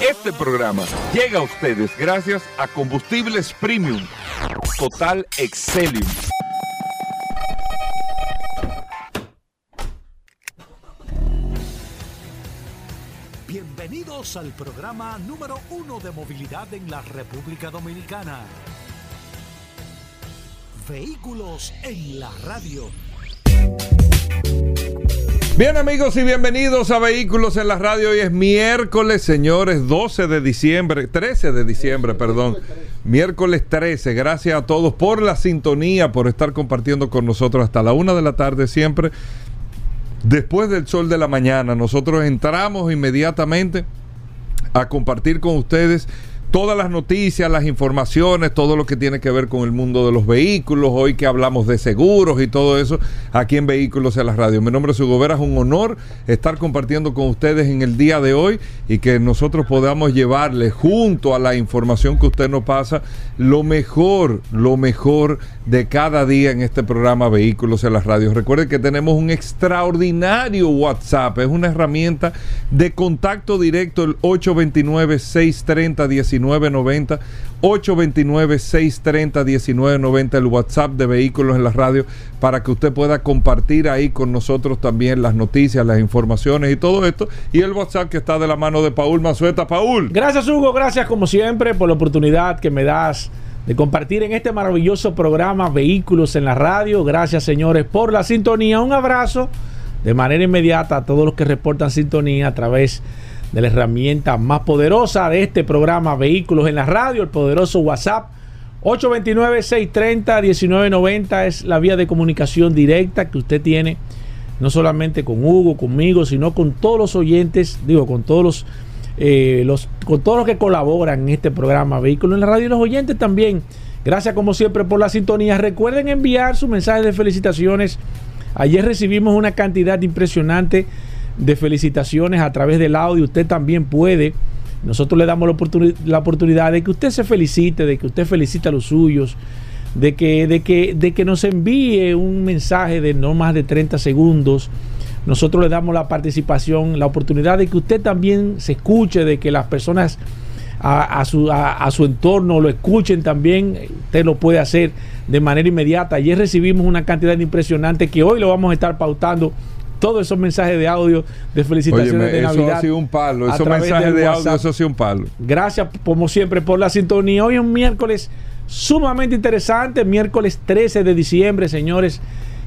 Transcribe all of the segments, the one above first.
Este programa llega a ustedes gracias a Combustibles Premium Total Excelium. Bienvenidos al programa número uno de movilidad en la República Dominicana. Vehículos en la radio. Bien amigos y bienvenidos a Vehículos en la Radio. Hoy es miércoles, señores, 12 de diciembre, 13 de diciembre, perdón. Miércoles 13. Gracias a todos por la sintonía, por estar compartiendo con nosotros hasta la una de la tarde siempre. Después del sol de la mañana, nosotros entramos inmediatamente a compartir con ustedes todas las noticias, las informaciones, todo lo que tiene que ver con el mundo de los vehículos, hoy que hablamos de seguros y todo eso, aquí en Vehículos en la Radio. Mi nombre es Hugo Vera, es un honor estar compartiendo con ustedes en el día de hoy y que nosotros podamos llevarle junto a la información que usted nos pasa lo mejor, lo mejor de cada día en este programa Vehículos en la Radio. Recuerde que tenemos un extraordinario WhatsApp, es una herramienta de contacto directo, el 829 630 1990 829-630-1990, el WhatsApp de Vehículos en la Radio, para que usted pueda compartir ahí con nosotros también las noticias, las informaciones y todo esto. Y el WhatsApp que está de la mano de Paul Mazueta. Paul. Gracias, Hugo. Gracias, como siempre, por la oportunidad que me das de compartir en este maravilloso programa Vehículos en la Radio. Gracias, señores, por la sintonía. Un abrazo de manera inmediata a todos los que reportan sintonía a través de de la herramienta más poderosa de este programa Vehículos en la Radio, el poderoso WhatsApp. 829-630-1990 es la vía de comunicación directa que usted tiene, no solamente con Hugo, conmigo, sino con todos los oyentes, digo, con todos los, eh, los, con todos los que colaboran en este programa Vehículos en la Radio y los oyentes también. Gracias como siempre por la sintonía. Recuerden enviar sus mensajes de felicitaciones. Ayer recibimos una cantidad impresionante felicitaciones a través del audio. Usted también puede. Nosotros le damos la, oportunidad de que usted se felicite, de que usted felicite a los suyos, de que, de, que, de que nos envíe un mensaje de no más de 30 segundos. Nosotros le damos la participación, la oportunidad de que usted también se escuche, de que las personas a, su, a, su entorno lo escuchen también. Usted lo puede hacer de manera inmediata. Ayer recibimos una cantidad impresionante que hoy lo vamos a estar pautando todos esos mensajes de audio de felicitaciones de Navidad. Eso ha sido un palo. Esos mensajes de audio, eso ha sido un palo. Gracias, como siempre, por la sintonía. Hoy es un miércoles sumamente interesante, miércoles 13 de diciembre, señores.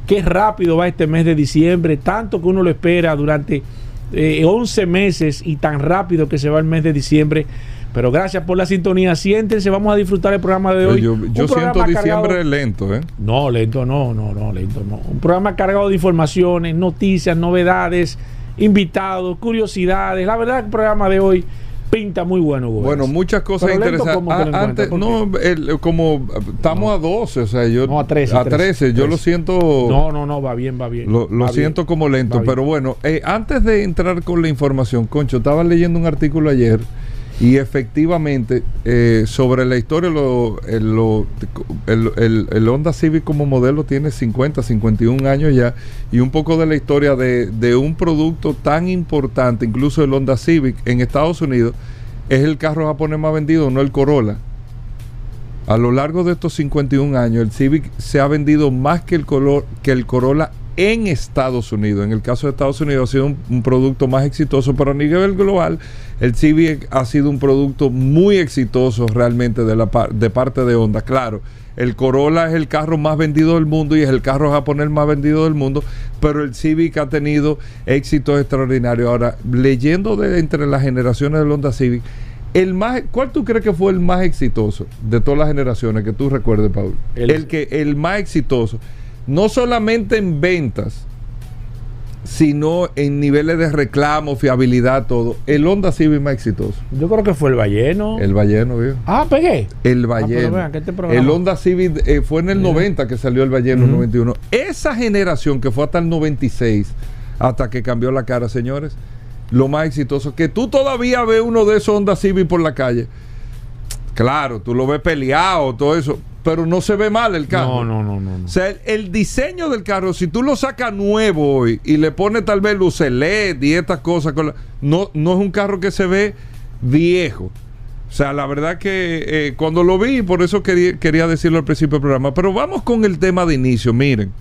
Qué rápido va este mes de diciembre, tanto que uno lo espera durante 11 eh, meses y tan rápido que se va el mes de diciembre. Pero gracias por la sintonía. Siéntense, vamos a disfrutar el programa de hoy. Yo, siento diciembre lento, ¿eh? No, lento no, no, no, lento no. Un programa cargado de informaciones, noticias, novedades, invitados, curiosidades. La verdad, el programa de hoy pinta muy bueno. Bueno, muchas cosas interesantes. Ah, antes, no, como estamos a 12, o sea, yo no, a 13. A 13, yo lo siento. No, no, no, va bien, va bien. Lo, siento como lento, pero bueno, eh, antes de entrar con la información, Concho, estaba leyendo un artículo ayer y efectivamente, eh, sobre la historia, lo, el, el, Honda Civic como modelo tiene 50, 51 años ya, y un poco de la historia de, de, un producto tan importante, incluso el Honda Civic en Estados Unidos, es el carro japonés más vendido, no el Corolla. A lo largo de estos 51 años, el Civic se ha vendido más que el, color, que el Corolla en Estados Unidos. En el caso de Estados Unidos ha sido un, producto más exitoso, pero a nivel global el Civic ha sido un producto muy exitoso realmente de, la, de parte de Honda. Claro, el Corolla es el carro más vendido del mundo y es el carro japonés más vendido del mundo, pero el Civic ha tenido éxitos extraordinarios. Ahora, leyendo de entre las generaciones del Honda Civic, el más, ¿Cuál tú crees que fue el más exitoso de todas las generaciones que tú recuerdes, Paul? el que el más exitoso no solamente en ventas, sino en niveles de reclamo, fiabilidad, todo. El Honda Civic más exitoso. Yo creo que fue el Balleno. El Balleno, viejo. Ah, pegué. El ah, Balleno. Este el Honda Civic eh, fue en el 90 que salió el Balleno, 91. Esa generación que fue hasta el 96, hasta que cambió la cara, señores, lo más exitoso, que tú todavía ves uno de esos Honda Civic por la calle. Claro, tú lo ves peleado, todo eso, pero no se ve mal el carro. No, no, no, no. O sea, el, diseño del carro, si tú lo sacas nuevo hoy y le pones tal vez luces LED y estas cosas, no, no es un carro que se ve viejo. O sea, la verdad que eh, cuando lo vi, por eso quería, quería decirlo al principio del programa, pero vamos con el tema de inicio, miren.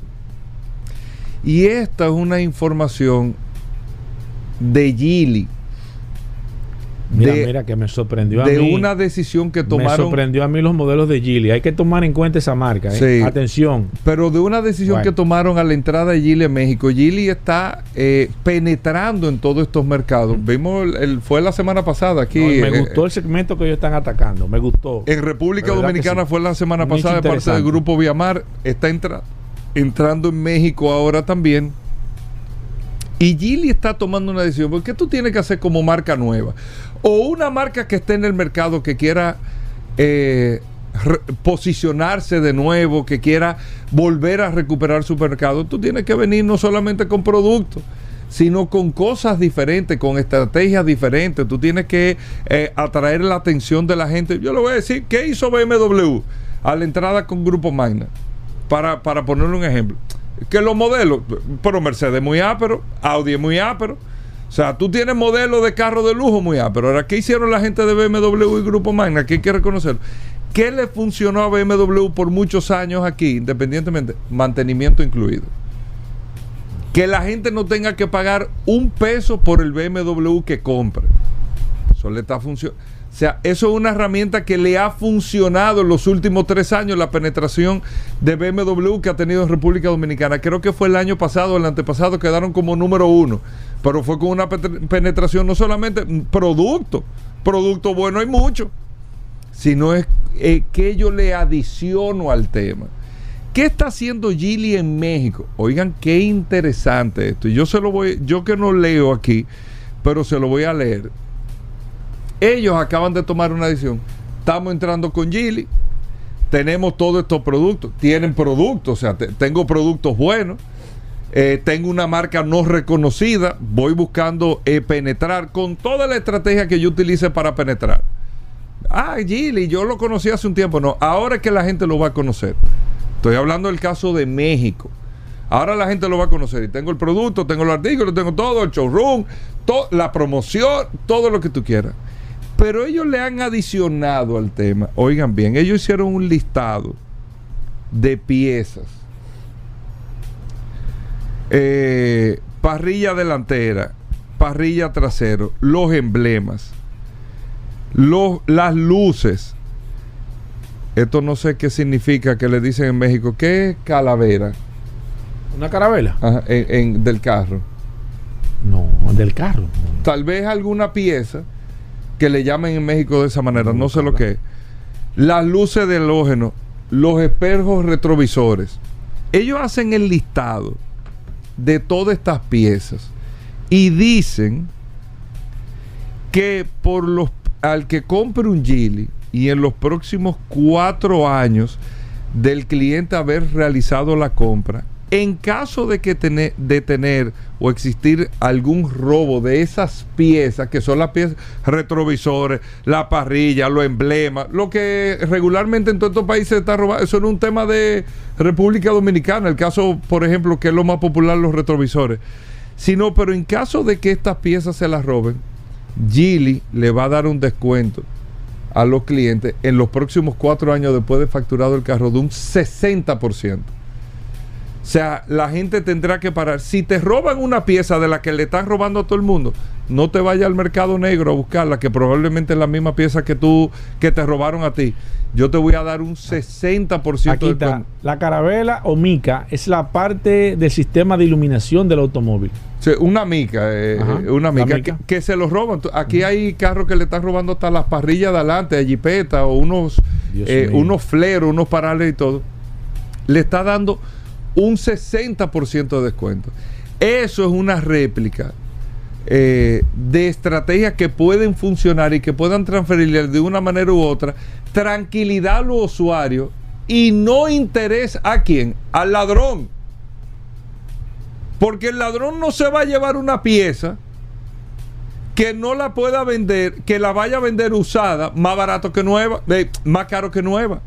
Y esta es una información de Gili. Mira, de, mira que me sorprendió a de mí. una decisión que me tomaron. sorprendió a mí los modelos de Gili. Hay que tomar en cuenta esa marca. ¿eh? Sí. Atención. Pero de una decisión Bueno. que tomaron a la entrada de Gili en México. Gili está eh, penetrando en todos estos mercados. Vimos, el, el- fue la semana pasada aquí. No, me eh, gustó el segmento que ellos están atacando. Me gustó. En República Dominicana sí. fue la semana Un pasada de parte del grupo Viamar. Está entra- entrando en México ahora también. Y Gili está tomando una decisión. Porque ¿qué tú tienes que hacer como marca nueva? O una marca que esté en el mercado que quiera eh, posicionarse de nuevo, que quiera volver a recuperar su mercado. Tú tienes que venir no solamente con productos sino con cosas diferentes, con estrategias diferentes. Tú tienes que eh, atraer la atención de la gente. Yo le voy a decir, ¿qué hizo BMW a la entrada con Grupo Magna? Para, para ponerle un ejemplo. Que los modelos, pero Mercedes es muy ápero, Audi muy ápero. O sea, tú tienes modelos de carro de lujo muy ápero. Ahora, ¿qué hicieron la gente de BMW y Grupo Magna? Que hay que reconocerlo. ¿Qué le funcionó a BMW por muchos años aquí, independientemente? Mantenimiento incluido que la gente no tenga que pagar un peso por el BMW que compre. Eso le está funcionando. Sea, eso es una herramienta que le ha funcionado en los últimos tres años, la penetración de BMW que ha tenido en República Dominicana. Creo que fue el año pasado, el antepasado, quedaron como número uno. Pero fue con una penetración no solamente mm, producto, producto bueno hay mucho, sino es eh, que yo le adiciono al tema. ¿Qué está haciendo Gili en México? Oigan, qué interesante esto. Yo se lo voy, yo que no leo aquí, pero se lo voy a leer. Ellos acaban de tomar una decisión. Estamos entrando con Gili. Tenemos todos estos productos. Tienen productos, o sea, te- tengo productos buenos. Eh, tengo una marca no reconocida. Voy buscando eh, penetrar con toda la estrategia que yo utilice para penetrar. Ah, Gili, yo lo conocí hace un tiempo. No, ahora es que la gente lo va a conocer. Estoy hablando del caso de México. Ahora la gente lo va a conocer. Y tengo el producto, tengo los artículos, tengo todo, el showroom, la promoción, todo lo que tú quieras. Pero ellos le han adicionado al tema. Oigan bien, ellos hicieron un listado de piezas. Eh, parrilla delantera, parrilla trasero, los emblemas, los, las luces. Esto no sé qué significa que le dicen en México. ¿Qué es calavera ¿Una carabela? Ajá, en- en- del carro? No, del carro. Tal vez alguna pieza que le llamen en México de esa manera, no sé lo que es. Las luces de halógeno, los espejos retrovisores. Ellos hacen el listado de todas estas piezas y dicen que por los al que compre un Gili y en los próximos cuatro años del cliente haber realizado la compra, en caso de que tener, de tener o existir algún robo de esas piezas, que son las piezas retrovisores, la parrilla, los emblemas, lo que regularmente en todos estos países está robado, eso no es un tema de República Dominicana, el caso, por ejemplo, que es lo más popular, los retrovisores, sino, pero en caso de que estas piezas se las roben, Gili le va a dar un descuento a los clientes en los próximos cuatro años después de facturado el carro de un 60%. O sea, la gente tendrá que parar. Si te roban una pieza de la que le están robando a todo el mundo, no te vayas al mercado negro a buscarla, que probablemente es la misma pieza que tú, que te robaron a ti. Yo te voy a dar un 60% Aquí de está. La carabela o mica es la parte del sistema de iluminación del automóvil. Sí, una mica, eh, Ajá, una mica, mica. Que, que se los roban. Aquí hay carros que le están robando hasta las parrillas de adelante, de jipeta o unos, eh, unos fleros, unos parales y todo. Le está dando un 60% de descuento. Eso es una réplica eh, de estrategias que pueden funcionar y que puedan transferirle de una manera u otra tranquilidad a los usuarios y no interés a quién, al ladrón. Porque el ladrón no se va a llevar una pieza que no la pueda vender, que la vaya a vender usada más barato que nueva, eh, más caro que nueva.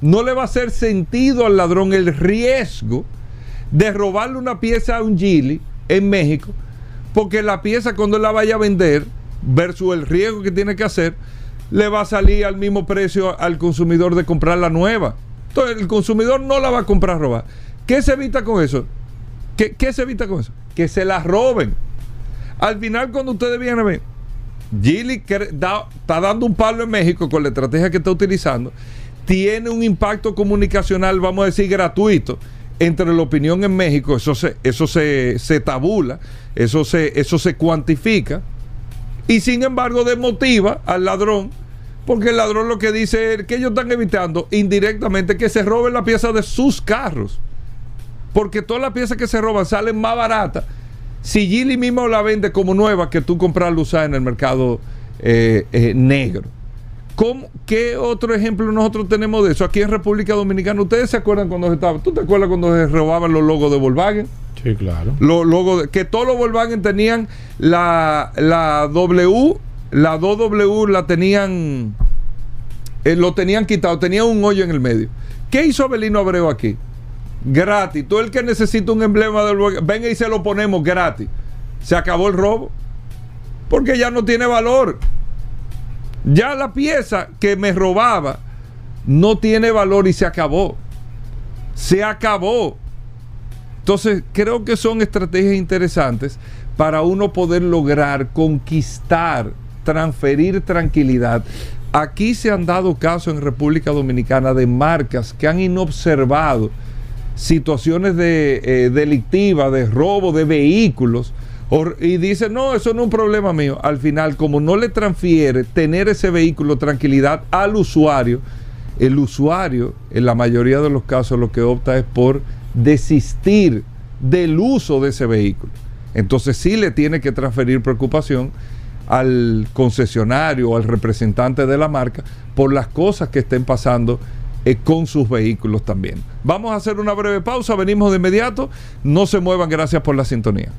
No le va a hacer sentido al ladrón el riesgo de robarle una pieza a un Gili en México, porque la pieza cuando la vaya a vender versus el riesgo que tiene que hacer, le va a salir al mismo precio al consumidor de comprar la nueva. Entonces el consumidor no la va a comprar robada. ¿Qué se evita con eso? ¿Qué, qué se evita con eso? Que se la roben. Al final, cuando ustedes vienen a ver, Gili está dando un palo en México con la estrategia que está utilizando. Tiene un impacto comunicacional, vamos a decir, gratuito entre la opinión en México. Eso se, eso se, se tabula, eso se, eso se cuantifica. Y sin embargo, desmotiva al ladrón porque el ladrón lo que dice es que ellos están evitando indirectamente que se roben la pieza de sus carros. Porque todas las piezas que se roban salen más baratas. Si Gili mismo la vende como nueva que tú comprarla usada en el mercado eh, eh, negro. ¿Cómo, ¿Qué otro ejemplo nosotros tenemos de eso? Aquí en República Dominicana, ¿ustedes se acuerdan cuando se estaba? ¿Tú te acuerdas cuando se robaban los logos de Volkswagen? Sí, claro. Los logos de, que todos los Volkswagen tenían la, la W, la 2W la tenían, eh, lo tenían quitado, tenía un hoyo en el medio. ¿Qué hizo Abelino Abreu aquí? Gratis. Todo el que necesita un emblema del Volkswagen, venga y se lo ponemos gratis. Se acabó el robo. Porque ya no tiene valor. Ya la pieza que me robaba no tiene valor y se acabó. Se acabó. Entonces, creo que son estrategias interesantes para uno poder lograr conquistar, transferir tranquilidad. Aquí se han dado casos en República Dominicana de marcas que han inobservado situaciones de, eh, delictivas, de robo de vehículos, y dice, no, eso no es un problema mío. Al final, como no le transfiere tener ese vehículo tranquilidad al usuario, el usuario, en la mayoría de los casos, lo que opta es por desistir del uso de ese vehículo. Entonces sí le tiene que transferir preocupación al concesionario o al representante de la marca por las cosas que estén pasando eh, con sus vehículos también. Vamos a hacer una breve pausa, venimos de inmediato. No se muevan, gracias por la sintonía.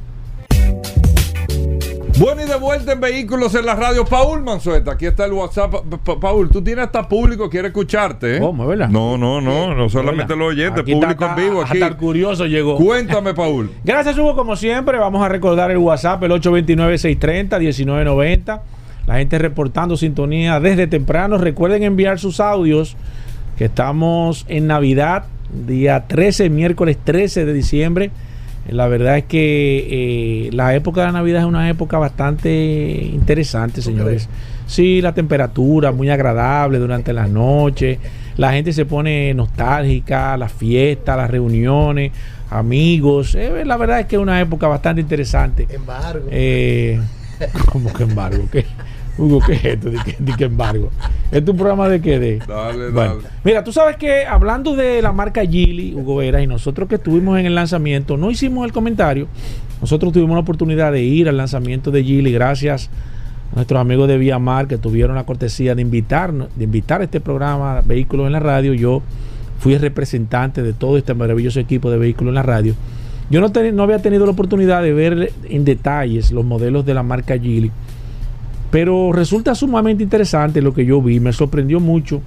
Bueno, y de vuelta en Vehículos en la Radio, Paul Manzueta. Aquí está el WhatsApp. Paul, tú tienes hasta público, quiere escucharte. ¿eh? ¿Cómo, verdad? No, no, no, no solamente los oyentes, público en vivo aquí. Hasta curioso llegó. Cuéntame, Paul. Gracias, Hugo, como siempre. Vamos a recordar el WhatsApp, el 829-630-1990. La gente reportando sintonía desde temprano. Recuerden enviar sus audios, que estamos en Navidad, día 13, miércoles 13 de diciembre. La verdad es que eh, la época de la Navidad es una época bastante interesante, señores. Sí, la temperatura muy agradable durante la noche. La gente se pone nostálgica, las fiestas, las reuniones, amigos. Eh, la verdad es que es una época bastante interesante. Embargo. Eh, ¿Cómo que embargo? ¿Qué? Hugo, ¿qué es esto? ¿De qué, embargo? ¿Es un programa de qué? De? Dale, dale. Mira, tú sabes que hablando de la marca Gili, Hugo Vera, y nosotros que estuvimos en el lanzamiento, no hicimos el comentario. Nosotros tuvimos la oportunidad de ir al lanzamiento de Gili gracias a nuestros amigos de Viamar que tuvieron la cortesía de invitarnos, de invitar a este programa Vehículos en la Radio. Yo fui el representante de todo este maravilloso equipo de Vehículos en la Radio. Yo no, no había tenido la oportunidad de ver en detalles los modelos de la marca Gili pero resulta sumamente interesante lo que yo vi, me sorprendió mucho,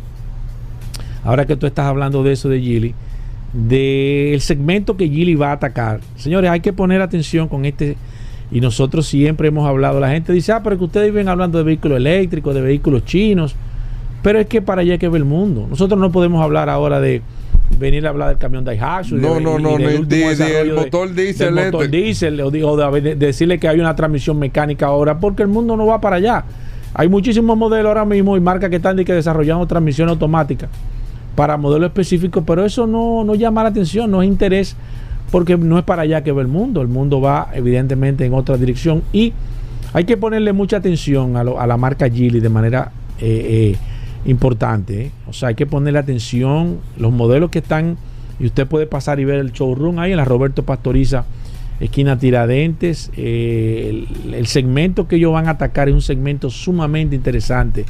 ahora que tú estás hablando de eso de Gili, del segmento que Gili va a atacar. Señores, hay que poner atención con este, y nosotros siempre hemos hablado, la gente dice, ah, pero que ustedes viven hablando de vehículos eléctricos, de vehículos chinos, pero es que para allá que ve el mundo. Nosotros no podemos hablar ahora de venir a hablar del camión Daihatsu. No, no, no, el motor diésel. El motor diésel, o, de, decirle que hay una transmisión mecánica ahora, porque el mundo no va para allá. Hay muchísimos modelos ahora mismo y marcas que están que desarrollando transmisión automática para modelos específicos, pero eso no, no llama la atención, no es interés, porque no es para allá que va el mundo. El mundo va evidentemente en otra dirección y hay que ponerle mucha atención a, a la marca Geely de manera eh, eh, importante. ¿eh? O sea, hay que ponerle atención. Los modelos que están, y usted puede pasar y ver el showroom ahí en la Roberto Pastoriza, esquina Tiradentes. Eh, el, segmento que ellos van a atacar es un segmento sumamente interesante.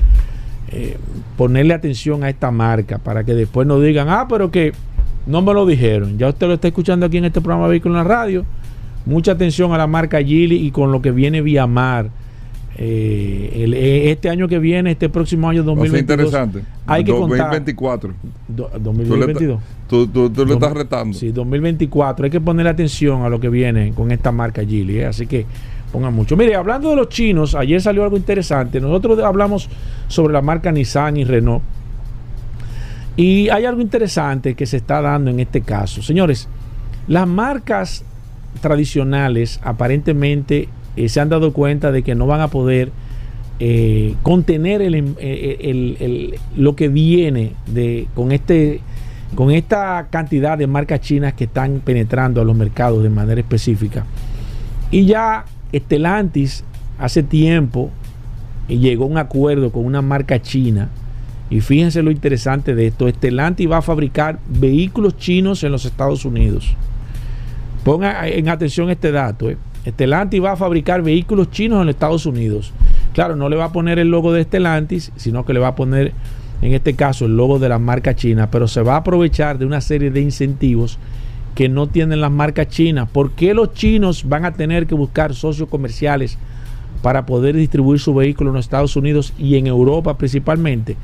Eh, ponerle atención a esta marca para que después no digan, ah, pero que no me lo dijeron. Ya usted lo está escuchando aquí en este programa Vehículo en la Radio. Mucha atención a la marca Gili y con lo que viene vía mar eh, eh, este año que viene, este próximo año 2022. interesante. Hay que 2024. Contar, 2022. Tú, tú, tú, lo estás retando. Sí, 2024. Hay que poner atención a lo que viene con esta marca Gili. ¿eh? Así que pongan mucho. Mire, hablando de los chinos, ayer salió algo interesante. Nosotros hablamos sobre la marca Nissan y Renault. Y hay algo interesante que se está dando en este caso. Señores, las marcas tradicionales aparentemente eh, se han dado cuenta de que no van a poder eh, contener em, eh, lo que viene con, este, con esta cantidad de marcas chinas que están penetrando a los mercados de manera específica. Y ya Estelantis hace tiempo llegó a un acuerdo con una marca china. Y fíjense lo interesante de esto. Estelantis va a fabricar vehículos chinos en los Estados Unidos. Ponga en atención este dato. Estelantis va a fabricar vehículos chinos en Estados Unidos. Claro, no le va a poner el logo de Estelantis, sino que le va a poner, en este caso, el logo de la marca china, pero se va a aprovechar de una serie de incentivos que no tienen las marcas chinas. ¿Por qué los chinos van a tener que buscar socios comerciales para poder distribuir su vehículo en los Estados Unidos y en Europa principalmente?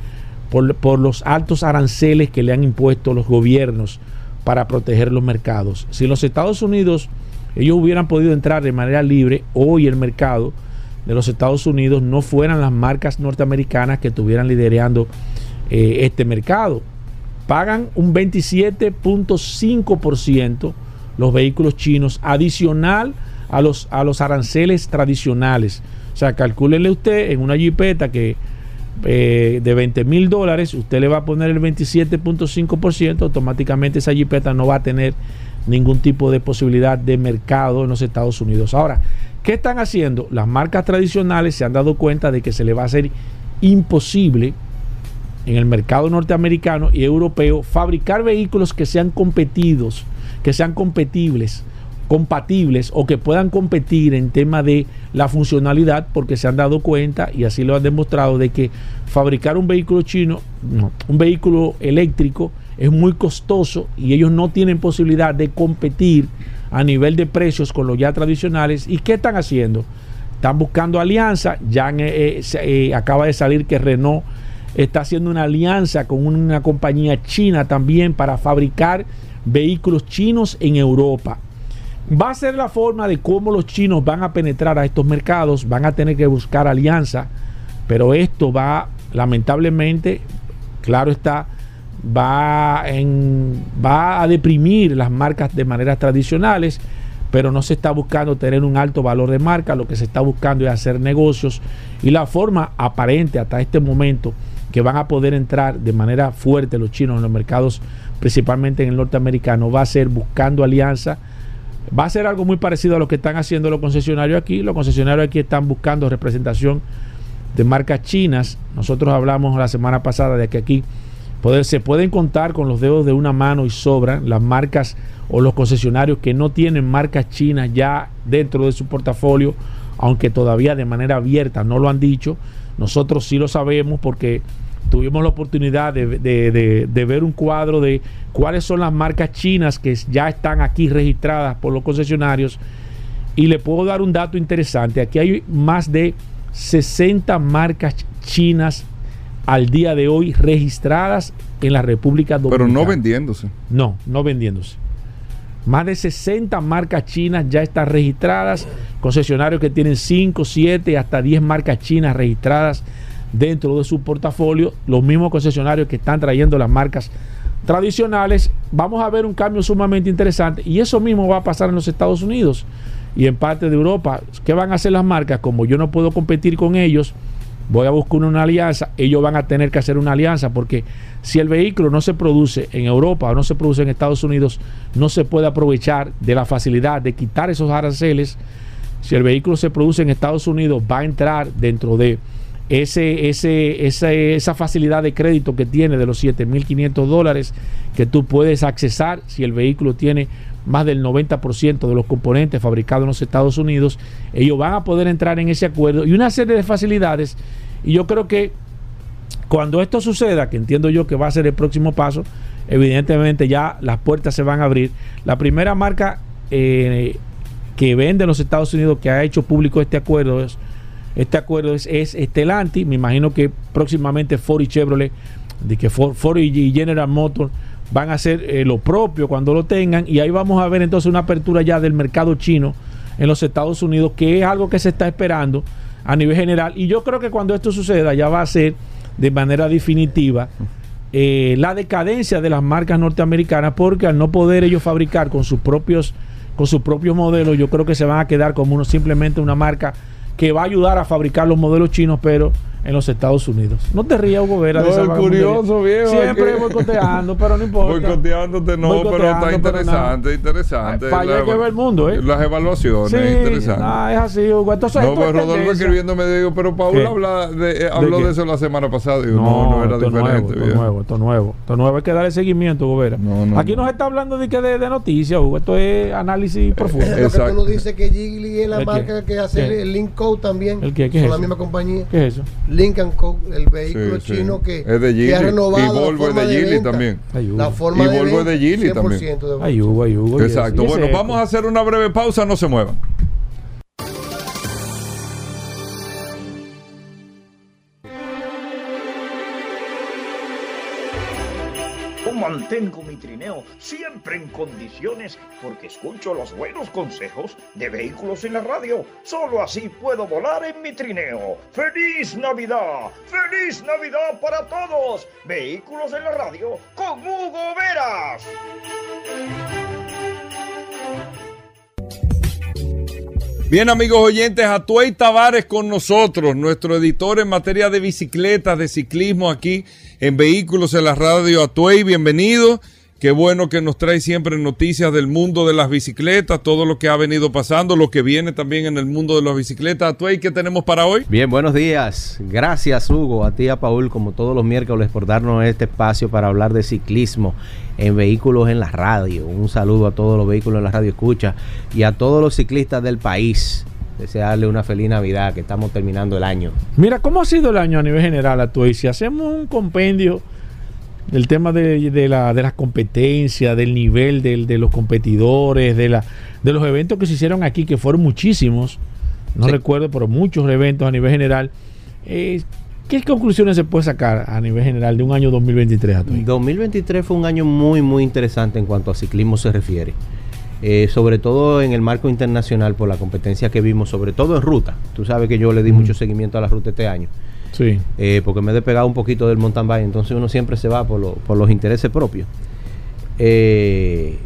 Por, por los altos aranceles que le han impuesto los gobiernos para proteger los mercados. Si los Estados Unidos ellos hubieran podido entrar de manera libre, hoy el mercado de los Estados Unidos no fueran las marcas norteamericanas que estuvieran liderando eh, este mercado. Pagan un 27.5% los vehículos chinos adicional a los, a los aranceles tradicionales. O sea, calcúlele usted en una jipeta que eh, de 20 mil dólares, usted le va a poner el 27.5%, automáticamente esa jipeta no va a tener ningún tipo de posibilidad de mercado en los Estados Unidos. Ahora, ¿Qué están haciendo? Las marcas tradicionales se han dado cuenta de que se le va a hacer imposible en el mercado norteamericano y europeo fabricar vehículos que sean competidos, que sean competibles, compatibles o que puedan competir en tema de la funcionalidad porque se han dado cuenta y así lo han demostrado de que fabricar un vehículo chino, un vehículo eléctrico es muy costoso y ellos no tienen posibilidad de competir a nivel de precios con los ya tradicionales. ¿Y qué están haciendo? Están buscando alianza. Ya eh, eh, acaba de salir que Renault está haciendo una alianza con una compañía china también para fabricar vehículos chinos en Europa. Va a ser la forma de cómo los chinos van a penetrar a estos mercados, van a tener que buscar alianza, pero esto va, lamentablemente, claro está, va, va a deprimir las marcas de maneras tradicionales, pero no se está buscando tener un alto valor de marca, lo que se está buscando es hacer negocios y la forma aparente hasta este momento que van a poder entrar de manera fuerte los chinos en los mercados, principalmente en el norteamericano, va a ser buscando alianza. Va a ser algo muy parecido a lo que están haciendo los concesionarios aquí. Los concesionarios aquí están buscando representación de marcas chinas. Nosotros hablamos la semana pasada de que aquí se pueden contar con los dedos de una mano y sobran las marcas o los concesionarios que no tienen marcas chinas ya dentro de su portafolio, aunque todavía de manera abierta no lo han dicho. Nosotros sí lo sabemos porque tuvimos la oportunidad de, de, ver un cuadro de cuáles son las marcas chinas que ya están aquí registradas por los concesionarios. Y le puedo dar un dato interesante. Aquí hay más de 60 marcas chinas al día de hoy registradas en la República Dominicana. Pero no vendiéndose. No, no vendiéndose. Más de 60 marcas chinas ya están registradas, concesionarios que tienen 5, 7, hasta 10 marcas chinas registradas dentro de su portafolio, los mismos concesionarios que están trayendo las marcas tradicionales, vamos a ver un cambio sumamente interesante y eso mismo va a pasar en los Estados Unidos y en parte de Europa. ¿Qué van a hacer las marcas? Como yo no puedo competir con ellos, voy a buscar una alianza, ellos van a tener que hacer una alianza porque si el vehículo no se produce en Europa o no se produce en Estados Unidos, no se puede aprovechar de la facilidad de quitar esos aranceles. Si el vehículo se produce en Estados Unidos, va a entrar dentro de ese, ese, esa facilidad de crédito que tiene de los 7.500 dólares que tú puedes accesar si el vehículo tiene más del 90% de los componentes fabricados en los Estados Unidos, ellos van a poder entrar en ese acuerdo y una serie de facilidades. Y yo creo que cuando esto suceda, que entiendo yo que va a ser el próximo paso, evidentemente ya las puertas se van a abrir. La primera marca eh, que vende en los Estados Unidos que ha hecho público este acuerdo es este acuerdo es, es Estelanti. Me imagino que próximamente Ford y Chevrolet, de que Ford, y General Motors van a hacer eh, lo propio cuando lo tengan y ahí vamos a ver entonces una apertura ya del mercado chino en los Estados Unidos, que es algo que se está esperando a nivel general. Y yo creo que cuando esto suceda ya va a ser de manera definitiva eh, la decadencia de las marcas norteamericanas, porque al no poder ellos fabricar con sus propios con sus propios modelos, yo creo que se van a quedar como uno, simplemente una marca que va a ayudar a fabricar los modelos chinos, pero en los Estados Unidos. No te rías, Hugo Vera. No, de esa es curioso, viejo. Siempre que- boicoteando, pero no importa. Boicoteándote no, pero Boicoteando, está pero interesante, nada. interesante. Para allá que ve el mundo, ¿eh? Las evaluaciones, Sí, interesante. no, es así, Hugo. Entonces, No, pues es Rodolfo tendencia. escribiéndome digo, pero Paul ¿Qué? habla de, eh, habló de, eso la semana pasada. Digo, no, no, era esto es diferente. Nuevo, esto nuevo, esto es nuevo. Esto es nuevo. Hay que darle seguimiento, Hugo Vera. No, no, Aquí no. no se está hablando de, que de, de noticias, Hugo. Esto es análisis profundo. Es lo que tú nos dices que Jiggly es la marca que hace el Link Code también. ¿El qué? ¿Qué es Son eso? la misma compañía. ¿Qué es eso? Lincoln el vehículo Sí, sí. chino que, es de que ha renovado Y la Volvo es forma de Geely venta. también. La forma Y de Volvo es de venta, Geely también. 100% de. Exacto. Y ese Bueno, vamos a hacer una breve pausa, no se muevan. Mantengo mi trineo siempre en condiciones porque escucho los buenos consejos de vehículos en la radio. Solo así puedo volar en mi trineo. ¡Feliz Navidad! ¡Feliz Navidad para todos! Vehículos en la radio con Hugo Veras. Bien, amigos oyentes, Atuey Tavares con nosotros, nuestro editor en materia de bicicletas, de ciclismo aquí en Vehículos en la Radio. Atuey, bienvenido. Qué bueno que nos trae siempre noticias del mundo de las bicicletas, todo lo que ha venido pasando, lo que viene también en el mundo de las bicicletas. Atuey, ¿qué tenemos para hoy? Bien, buenos días. Gracias, Hugo, a ti a Paul, como todos los miércoles, por darnos este espacio para hablar de ciclismo en vehículos en la radio. Un saludo a todos los vehículos en la radio escucha y a todos los ciclistas del país. Desearle una feliz Navidad, que estamos terminando el año. Mira, ¿cómo ha sido el año a nivel general, Atuey? Si hacemos un compendio del tema de, de la, de las competencias, del nivel del- de los competidores, de, la, de los eventos que se hicieron aquí, que fueron muchísimos, no Sí. recuerdo, pero muchos eventos a nivel general. eh, ¿Qué conclusiones se puede sacar a nivel general de un año 2023, Atuey? 2023 fue un año muy, muy interesante en cuanto a ciclismo se refiere. Eh, sobre todo en el marco internacional por la competencia que vimos, sobre todo en ruta. Tú sabes que yo le di mucho seguimiento a la ruta este año. Sí. eh, porque me he despegado un poquito del mountain bike, entonces uno siempre se va por, lo- por los intereses propios. Eh,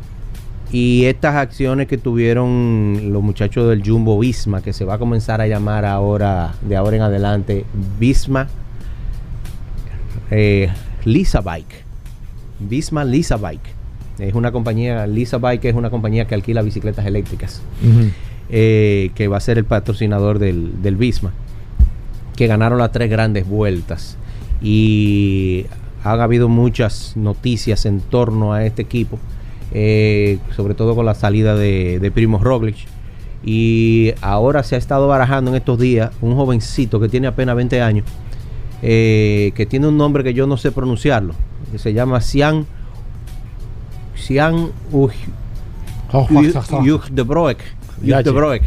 y estas acciones que tuvieron los muchachos del Jumbo Visma, que se va a comenzar a llamar ahora, de ahora en adelante, Visma eh, Lisa Bike. Visma Lisa Bike. Es una compañía, Lisa Bike es una compañía que alquila bicicletas eléctricas eh, que va a ser el patrocinador del, del Bisma, que ganaron las tres grandes vueltas. Y han habido muchas noticias en torno a este equipo, eh, sobre todo con la salida de, de Primo Roglic. Y ahora se ha estado barajando en estos días un jovencito que tiene apenas 20 años, eh, que tiene un nombre que yo no sé pronunciarlo, que se llama Sian, Sian Uj- Uj de Broek. De. Broek.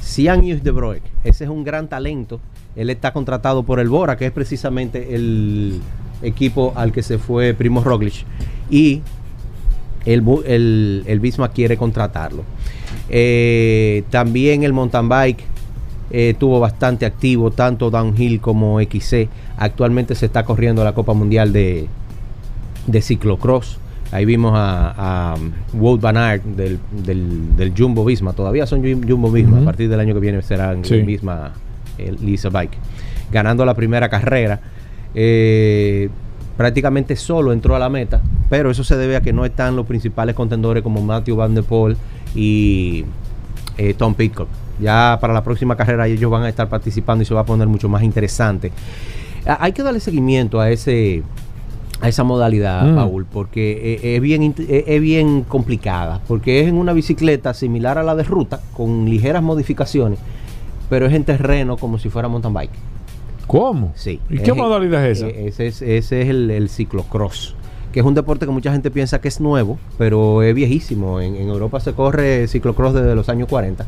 Sian Uj de Broek. Ese es un gran talento. Él está contratado por el Bora, que es precisamente el equipo al que se fue Primo Roglic. Y el, el, el Bisma quiere contratarlo. Eh, también el mountain bike eh, estuvo bastante activo, tanto downhill como XC. Actualmente se está corriendo la Copa Mundial de, de ciclocross. Ahí vimos a, a Wout Van Aert del, del, del Jumbo Visma. Todavía son Jum- Jumbo Visma. A partir del año que viene serán Sí. el Visma el Lisa Bike. Ganando la primera carrera. Eh, prácticamente solo entró a la meta. Pero eso se debe a que no están los principales contendores como Matthew Van Der Poel y eh, Tom Pitcock. Ya para la próxima carrera ellos van a estar participando y se va a poner mucho más interesante. Hay que darle seguimiento a ese a esa modalidad, Mm. Paul, porque eh, es bien eh, es bien complicada, porque es en una bicicleta similar a la de ruta con ligeras modificaciones, pero es en terreno como si fuera mountain bike. ¿Cómo? Sí. ¿Y qué modalidad es esa? eh, Ese es, ese es el, el ciclocross, que es un deporte que mucha gente piensa que es nuevo, pero es viejísimo. En, en Europa se corre ciclocross desde los años 40.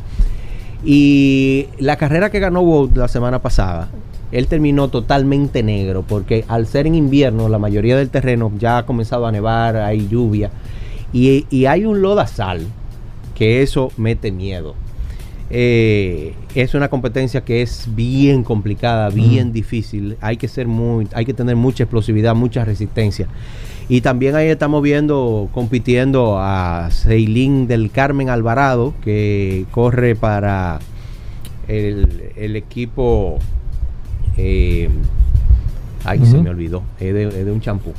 Y la carrera que ganó Wout la semana pasada, él terminó totalmente negro, porque al ser en invierno, la mayoría del terreno ya ha comenzado a nevar, hay lluvia, y, y hay un lodazal, que eso mete miedo. Eh, es una competencia que es bien complicada, bien difícil. Hay que ser muy, hay que tener mucha explosividad, mucha resistencia. Y también ahí estamos viendo, compitiendo a Ceilín del Carmen Alvarado, que corre para el, el equipo. Eh, ay, se me olvidó. Es de, es de un champú.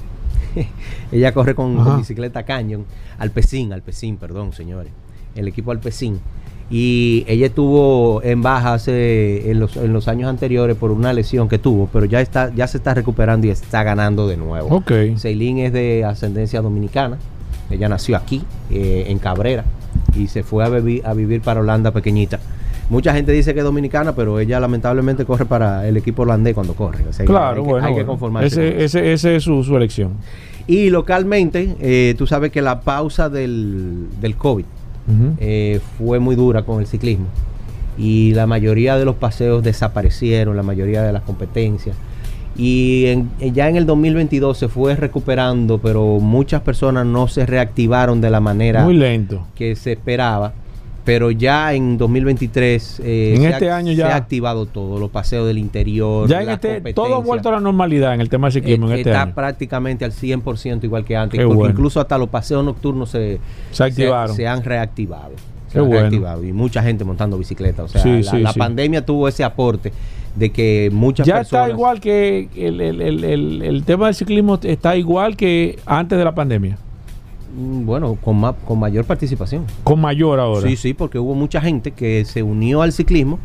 Ella corre con, con bicicleta Canyon. Alpecin, Alpecin, perdón, señores. El equipo Alpecin. Y ella estuvo en baja hace, en, los, en los años anteriores por una lesión que tuvo, pero ya, está, ya se está recuperando y está ganando de nuevo. Ok. Ceilín es de ascendencia dominicana. Ella nació aquí, eh, en Cabrera, y se fue a vivir para Holanda pequeñita. Mucha gente dice que es dominicana, pero ella lamentablemente corre para el equipo holandés cuando corre. O sea que Claro, hay que, bueno. hay que conformarse. con Ese, ese, ese es su, su elección. Y localmente, eh, tú sabes que la pausa del, del COVID eh, fue muy dura con el ciclismo. Y la mayoría de los paseos desaparecieron, la mayoría de las competencias. Y en- ya en el 2022 se fue recuperando, pero muchas personas no se reactivaron de la manera Muy lento. que se esperaba. Pero ya en 2023 eh, En se, este ha, año se ya- ha activado todo, los paseos del interior. Ya en este, todo ha vuelto a la normalidad en el tema del ciclismo en Eh, este está año. prácticamente al 100% igual que antes. Qué porque bueno. incluso hasta los paseos nocturnos se, Se activaron. se, han reactivado. Se Qué han bueno. reactivado. Y mucha gente montando bicicleta. O sea, Sí, la, sí, la sí. pandemia tuvo ese aporte de que muchas Ya personas... está igual que el- el- el- el tema del ciclismo está igual que antes de la pandemia. Mm, Bueno, con, ma- con mayor participación. Con mayor ahora. Sí, sí, porque hubo mucha gente que se unió al ciclismo.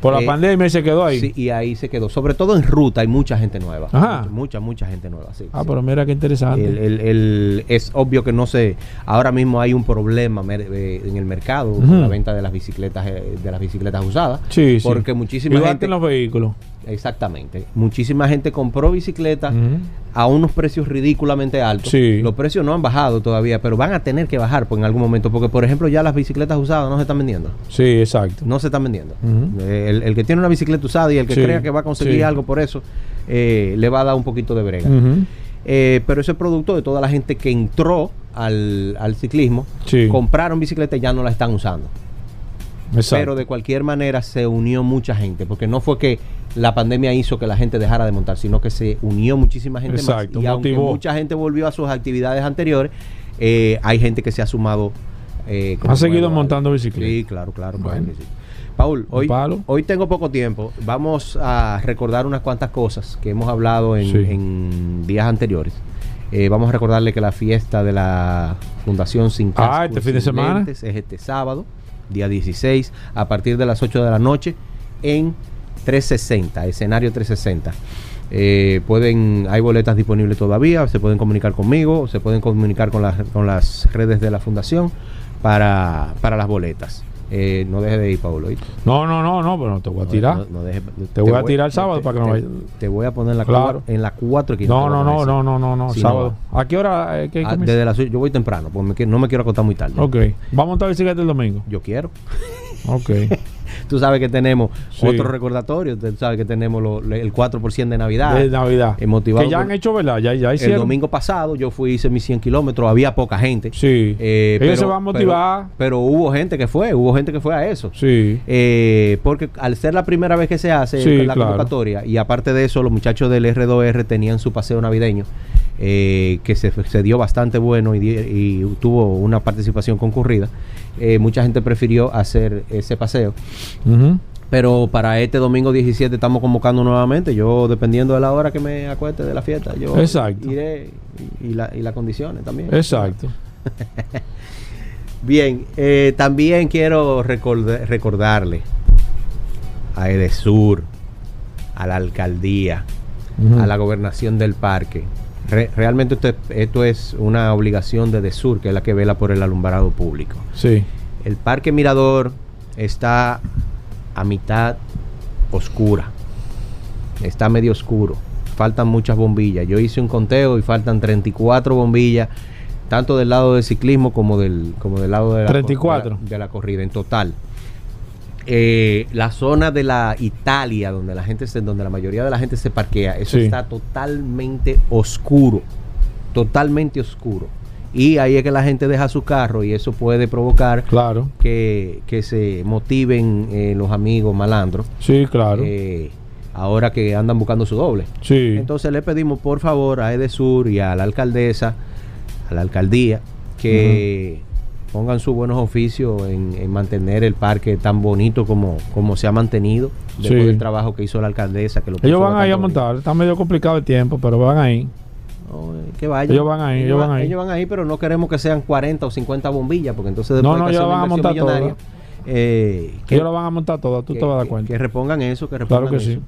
Por la eh, pandemia y se quedó ahí. sí, y ahí se quedó. Sobre todo en ruta hay mucha gente nueva. Ajá. Mucha, mucha, gente nueva. Sí, ah, sí. pero mira qué interesante. El- el- el- es obvio que no se ahora mismo hay un problema eh, en el mercado con la venta de las bicicletas eh, de las bicicletas usadas sí, sí. porque muchísima Igual gente en los vehículos. Exactamente muchísima gente compró bicicletas a unos precios ridículamente altos Sí. los precios no han bajado todavía pero van a tener que bajar pues, en algún momento porque por ejemplo ya las bicicletas usadas no se están vendiendo Sí, exacto. no se están vendiendo. Eh, el, el que tiene una bicicleta usada y el que Sí, crea que va a conseguir sí. algo por eso eh, le va a dar un poquito de brega eh, pero eso es producto de toda la gente que entró al, al ciclismo, compraron bicicleta y ya no la están usando. Exacto. Pero de cualquier manera se unió mucha gente, porque no fue que la pandemia hizo que la gente dejara de montar, sino que se unió muchísima gente Exacto, más. Y aunque motivó. mucha gente volvió a sus actividades anteriores, eh, hay gente que se ha sumado. eh, Ha seguido montando bicicleta. Sí, claro, claro. Bueno. sí. Paul, hoy, hoy tengo poco tiempo. Vamos a recordar unas cuantas cosas que hemos hablado en, Sí. en días anteriores. Eh, vamos a recordarle que la fiesta de la Fundación Sin Ah, Casco este fin de semana. Es este sábado, día 16, a partir de las 8 de la noche en 360, escenario 360. Eh, pueden, hay boletas disponibles todavía, se pueden comunicar conmigo, se pueden comunicar con las, con las redes de la fundación para, para las boletas. Eh, no deje de ir. ¿oíste? No, no, no, no, pero no te voy a tirar. no- no deje- Te voy a tirar el sábado te- para que no te- vaya- Te voy a poner en la, Claro. cua- en la 4 No, no, no, no, no, no, no, Si sábado. ¿A qué hora? eh, qué Ah, desde las yo voy temprano, porque no me quiero acostar muy tarde. Ok. Vamos a montar bicicleta el domingo. Yo quiero. Ok. Tú sabes que tenemos Sí. otro recordatorio. Tú sabes que tenemos lo- el 4% de Navidad. de Navidad. eh, motivado que ya han hecho, ¿verdad? Ya, ya el hicieron. domingo pasado yo fui hice mis 100 kilómetros. Había poca gente. Sí. Eh, Ellos se van a motivar. Pero, pero hubo gente que fue. Hubo gente que fue a eso. sí. Eh, porque al ser la primera vez que se hace Sí, la claro. convocatoria y aparte de eso los muchachos del R2R tenían su paseo navideño eh, que se, se dio bastante bueno y, y tuvo una participación concurrida eh, mucha gente prefirió hacer ese paseo pero para este domingo 17 estamos convocando nuevamente yo dependiendo de la hora que me acueste de la fiesta yo Exacto. iré y, y la- y las condiciones también Exacto. Bien, eh, también quiero recorda- recordarle a Edesur, a la alcaldía, a la gobernación del parque. Re- realmente esto es, esto es una obligación de Edesur, que es la que vela por el alumbrado público. Sí. El parque Mirador está a mitad oscura. Está medio oscuro. Faltan muchas bombillas. Yo hice un conteo y faltan 34 bombillas, tanto del lado del ciclismo como del, como del lado de la, 34. de la- de la corrida en total. Eh, la zona de la Italia, donde la gente se, donde la mayoría de la gente se parquea, eso Sí. está totalmente oscuro. Totalmente oscuro. Y ahí es que la gente deja su carro y eso puede provocar Claro. que, que se motiven eh, los amigos malandros. Sí, claro. eh, ahora que andan buscando su doble. sí. Entonces le pedimos por favor a Edesur y a la alcaldesa, a la alcaldía, que pongan sus buenos oficios en, en mantener el parque tan bonito como, como se ha mantenido después Sí. del trabajo que hizo la alcaldesa. Que lo ellos van ahí a bonito. montar. Está medio complicado el tiempo, pero van ahí. No, eh, que vayan. Ellos van ahí, ellos van ahí. Ellos van ahí, pero no queremos que sean 40 o 50 bombillas, porque entonces No, después no, hay que ellos van a montar millonaria. Eh, que, ellos lo van a montar todo. Tú que- te vas a dar cuenta. que repongan eso, que Claro repongan que sí.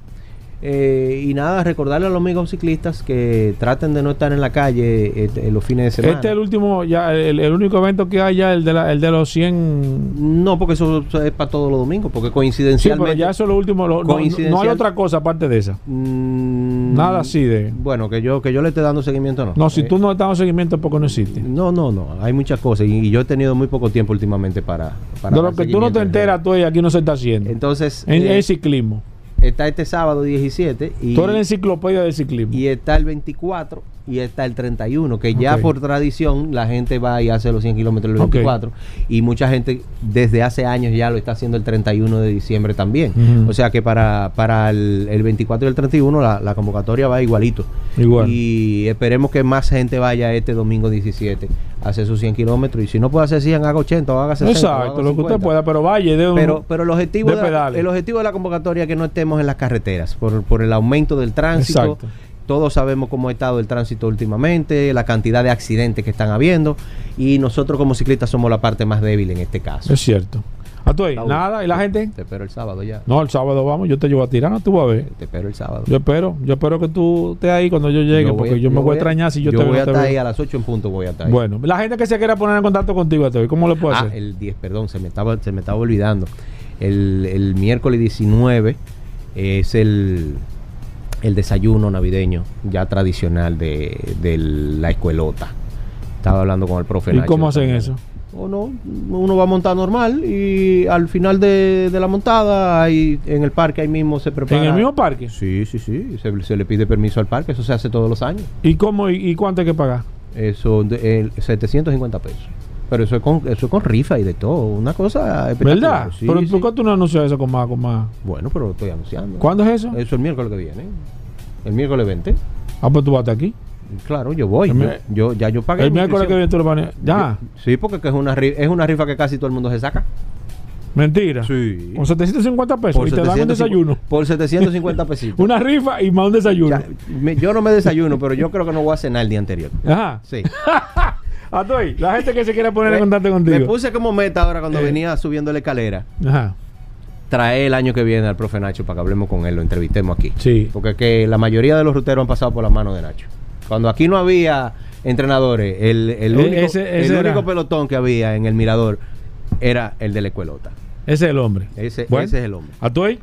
Eh, y nada, recordarle a los amigos ciclistas que traten de no estar en la calle eh, eh, los fines de semana. Este es el último, ya el, el único evento que hay ya, el de, la- el de los 100. No, porque eso es para todos los domingos, porque Sí, coincidencialmente. pero ya eso es lo último. lo- no- no, no hay otra cosa aparte de esa. Mm, Nada así de. Bueno, que yo que yo le esté dando seguimiento, no. No, si Eh, tú no estás dando seguimiento es porque no existe. No, no, no. Hay muchas cosas y, y yo he tenido muy poco tiempo últimamente para. para De lo que tú no te en enteras, tú aquí no se está haciendo. Entonces, en, eh, en ciclismo. Está este sábado 17 y, tú eres la enciclopedia del ciclismo. y está el 24 y está el 31, que ya por tradición la gente va y hace los 100 kilómetros el Ok. 24 y mucha gente desde hace años ya lo está haciendo el 31 de diciembre también. O sea que para, para el, el 24 y el 31 la, la convocatoria va igualito. Igual. Y esperemos que más gente vaya este domingo 17 a hacer sus 100 kilómetros. Y si no puede hacer 100, haga 80 o haga 60. o Exacto, haga lo que usted 50. pueda, pero vaya de un- Pero, pero el, objetivo de de la, el objetivo de la convocatoria es que no estemos en las carreteras por, por el aumento del tránsito. Exacto. Todos sabemos cómo ha estado el tránsito últimamente, la cantidad de accidentes que están habiendo y nosotros como ciclistas somos la parte más débil en este caso. Es cierto. A tú ahí, nada, ¿y la gente? Te espero el sábado ya. No, el sábado vamos, yo te llevo a tirar, no tú vas a ver. Te espero el sábado. Yo espero, yo espero que tú estés ahí cuando yo llegue, Yo voy- porque yo, me voy a voy extrañar si yo, yo te voy a estar ahí a las 8 en punto, voy a estar ahí. Bueno, la gente que se quiera poner en contacto contigo, Atoy, ¿cómo lo puede Ah, hacer? el 10, perdón, se me estaba, se me estaba olvidando. El, el miércoles 19 es el, el desayuno navideño ya tradicional de, de la escuelota. Estaba hablando con el profe ¿Y Nacho cómo hacen eso? O no, uno va a montar normal y al final de, de la montada ahí en el parque ahí mismo se prepara. ¿En el mismo parque? Sí, sí, sí. Se, se le pide permiso al parque, eso se hace todos los años. ¿Y cómo y, y cuánto hay que pagar? Eso, de, el 750 pesos. Pero eso es con, eso es con rifa y de todo. Una cosa espectacular. ¿Verdad? Sí, pero. ¿por qué tú no anuncias eso con más, con más? Bueno, pero lo estoy anunciando. ¿Cuándo es eso? Eso es el miércoles que viene. El miércoles 20. Ah, pues tú vas hasta aquí. Claro, yo voy. Yo, ya yo pagué. El mi miércoles que viene tú lo vas a... Ya, Yo- sí, porque que es una, ri- es una rifa que casi todo el mundo se saca. mentira. Sí. Con 750 pesos y te dan un 750 desayuno. Por 750 pesitos. Una rifa y más un desayuno. Ya, me- yo no me desayuno, pero yo creo que no voy a cenar el día anterior. Ajá. Sí. Atoy, la gente que se quiera poner en Me- contacto Me contigo. puse como meta ahora cuando Eh. venía subiendo la escalera. Ajá. Traer el año que viene al profe Nacho para que hablemos con él, lo entrevistemos aquí. Sí. Porque que la mayoría de los ruteros han pasado por las manos de Nacho. Cuando aquí no había entrenadores, el, el E- único, ese- ese el era. único pelotón que había en el mirador era el de la escuelota. Ese es el hombre. Ese, Bueno, ese es el hombre. Atoy,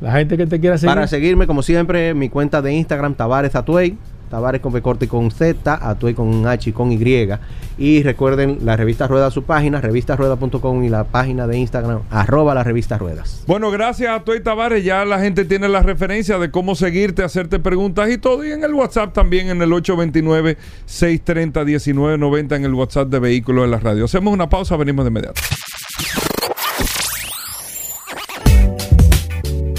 la gente que te quiera seguir. Para seguirme, como siempre, mi cuenta de Instagram, Tavares Atuey. Tavares con B corte con Z, Atuey con H y con Y. Y recuerden, la revista Rueda, su página, revistasrueda.com y la página de Instagram, arroba la revista Ruedas. Bueno, gracias a Toy Tavares. Ya la gente tiene la referencia de cómo seguirte, hacerte preguntas y todo. Y en el WhatsApp también, en el 829-630-1990, en el WhatsApp de Vehículos de la Radio. Hacemos una pausa, venimos de inmediato.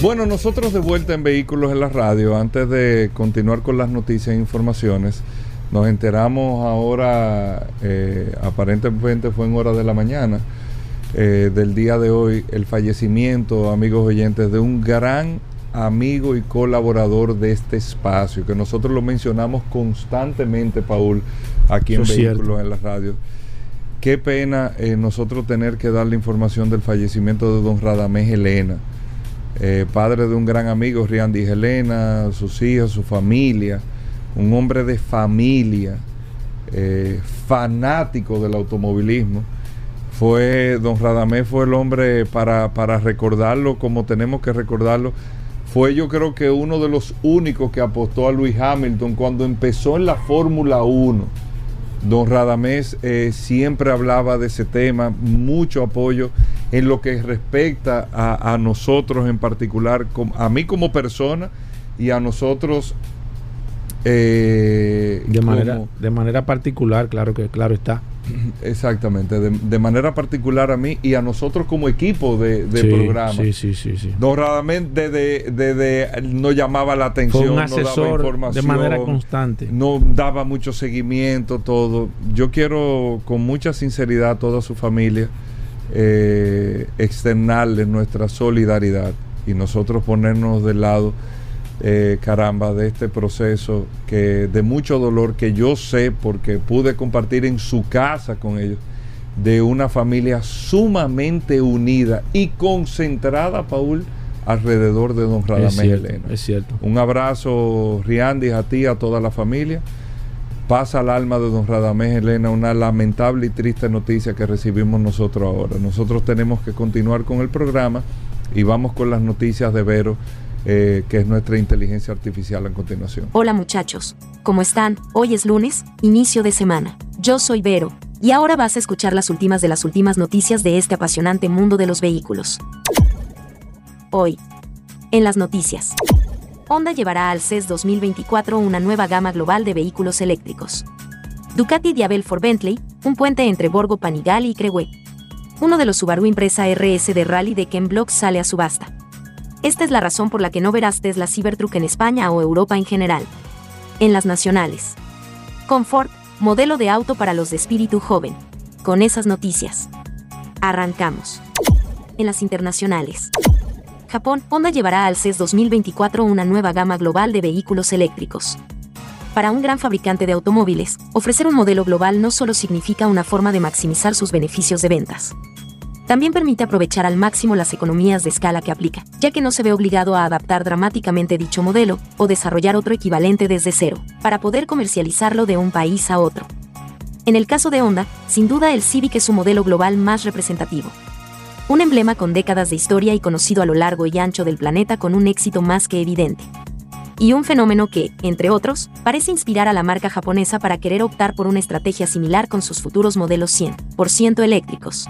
Bueno, nosotros de vuelta en Vehículos en la Radio, antes de continuar con las noticias e informaciones, nos enteramos ahora, eh, aparentemente fue en hora de la mañana, eh, del día de hoy, el fallecimiento, amigos oyentes, de un gran amigo y colaborador de este espacio, que nosotros lo mencionamos constantemente, Paul, aquí en Eso Vehículos en la Radio. Qué pena eh, nosotros tener que dar la información del fallecimiento de don Radamés Helena, eh, padre de un gran amigo, Riandy Helena, sus hijos, su familia, un hombre de familia, eh, fanático del automovilismo. Fue, don Radamés fue el hombre para, para recordarlo como tenemos que recordarlo. Fue yo creo que uno de los únicos que apostó a Luis Hamilton cuando empezó en la Fórmula 1. Don Radamés eh, siempre hablaba de ese tema, mucho apoyo en lo que respecta a, a nosotros en particular, a mí como persona y a nosotros eh, De manera, como- de manera particular, claro que claro está. exactamente, de, de manera particular a mí y a nosotros como equipo de, de Sí, programa. Sí, sí, sí, sí. Desde, desde- no llamaba la atención, Fue un no daba asesor de información, manera constante. no daba mucho seguimiento, todo. Yo quiero con mucha sinceridad a toda su familia eh, externarle nuestra solidaridad y nosotros ponernos del lado, eh, caramba, de este proceso que de mucho dolor que yo sé porque pude compartir en su casa con ellos de una familia sumamente unida y concentrada, Paul, alrededor de don Es Radamés cierto, Elena. es cierto. Un abrazo, Riandis, a ti, a toda la familia. Pasa al alma de don Radamés Elena una lamentable y triste noticia que recibimos nosotros ahora. Nosotros tenemos que continuar con el programa y vamos con las noticias de Vero, eh, que es nuestra inteligencia artificial a continuación. Hola muchachos, ¿cómo están? Hoy es lunes, inicio de semana. Yo soy Vero, y ahora vas a escuchar las últimas de las últimas noticias de este apasionante mundo de los vehículos. Hoy, en las noticias. Honda llevará al CES 2024 una nueva gama global de vehículos eléctricos. Ducati Diabel for Bentley, un puente entre Borgo Panigale y Crewe. Uno de los Subaru Impresa RS de Rally de Ken Block sale a subasta. Esta es la razón por la que no verás Tesla Cybertruck en España o Europa en general. En las nacionales. Confort, modelo de auto para los de espíritu joven. Con esas noticias. Arrancamos. En las internacionales. Japón, Honda llevará al CES 2024 una nueva gama global de vehículos eléctricos. Para un gran fabricante de automóviles, ofrecer un modelo global no solo significa una forma de maximizar sus beneficios de ventas. También permite aprovechar al máximo las economías de escala que aplica, ya que no se ve obligado a adaptar dramáticamente dicho modelo o desarrollar otro equivalente desde cero, para poder comercializarlo de un país a otro. En el caso de Honda, sin duda el Civic es su modelo global más representativo. Un emblema con décadas de historia y conocido a lo largo y ancho del planeta con un éxito más que evidente. Y un fenómeno que, entre otros, parece inspirar a la marca japonesa para querer optar por una estrategia similar con sus futuros modelos 100% eléctricos.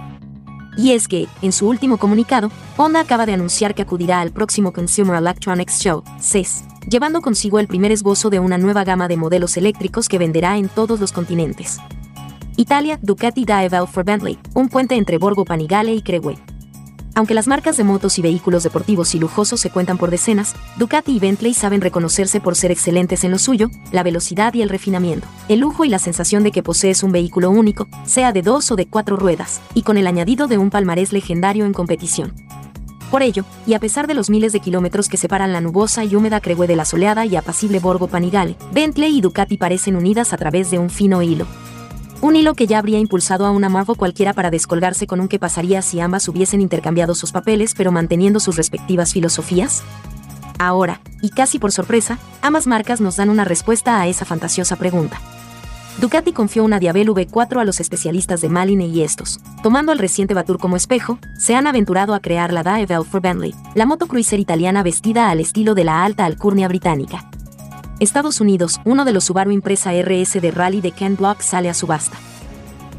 Y es que, en su último comunicado, Honda acaba de anunciar que acudirá al próximo Consumer Electronics Show, CES, llevando consigo el primer esbozo de una nueva gama de modelos eléctricos que venderá en todos los continentes. Italia, Ducati Diavel for Bentley, un puente entre Borgo Panigale y Crewe. Aunque las marcas de motos y vehículos deportivos y lujosos se cuentan por decenas, Ducati y Bentley saben reconocerse por ser excelentes en lo suyo, la velocidad y el refinamiento, el lujo y la sensación de que posees un vehículo único, sea de dos o de cuatro ruedas, y con el añadido de un palmarés legendario en competición. Por ello, y a pesar de los miles de kilómetros que separan la nubosa y húmeda Crewe de la soleada y apacible Borgo Panigale, Bentley y Ducati parecen unidas a través de un fino hilo. Un hilo que ya habría impulsado a una Marvo cualquiera para descolgarse con un que pasaría si ambas hubiesen intercambiado sus papeles pero manteniendo sus respectivas filosofías. Ahora, y casi por sorpresa, ambas marcas nos dan una respuesta a esa fantasiosa pregunta. Ducati confió una Diabel V4 a los especialistas de Maline y estos, tomando al reciente Batur como espejo, se han aventurado a crear la Diavel for Bentley, la moto cruiser italiana vestida al estilo de la alta alcurnia británica. Estados Unidos, uno de los Subaru Impresa RS de rally de Ken Block sale a subasta.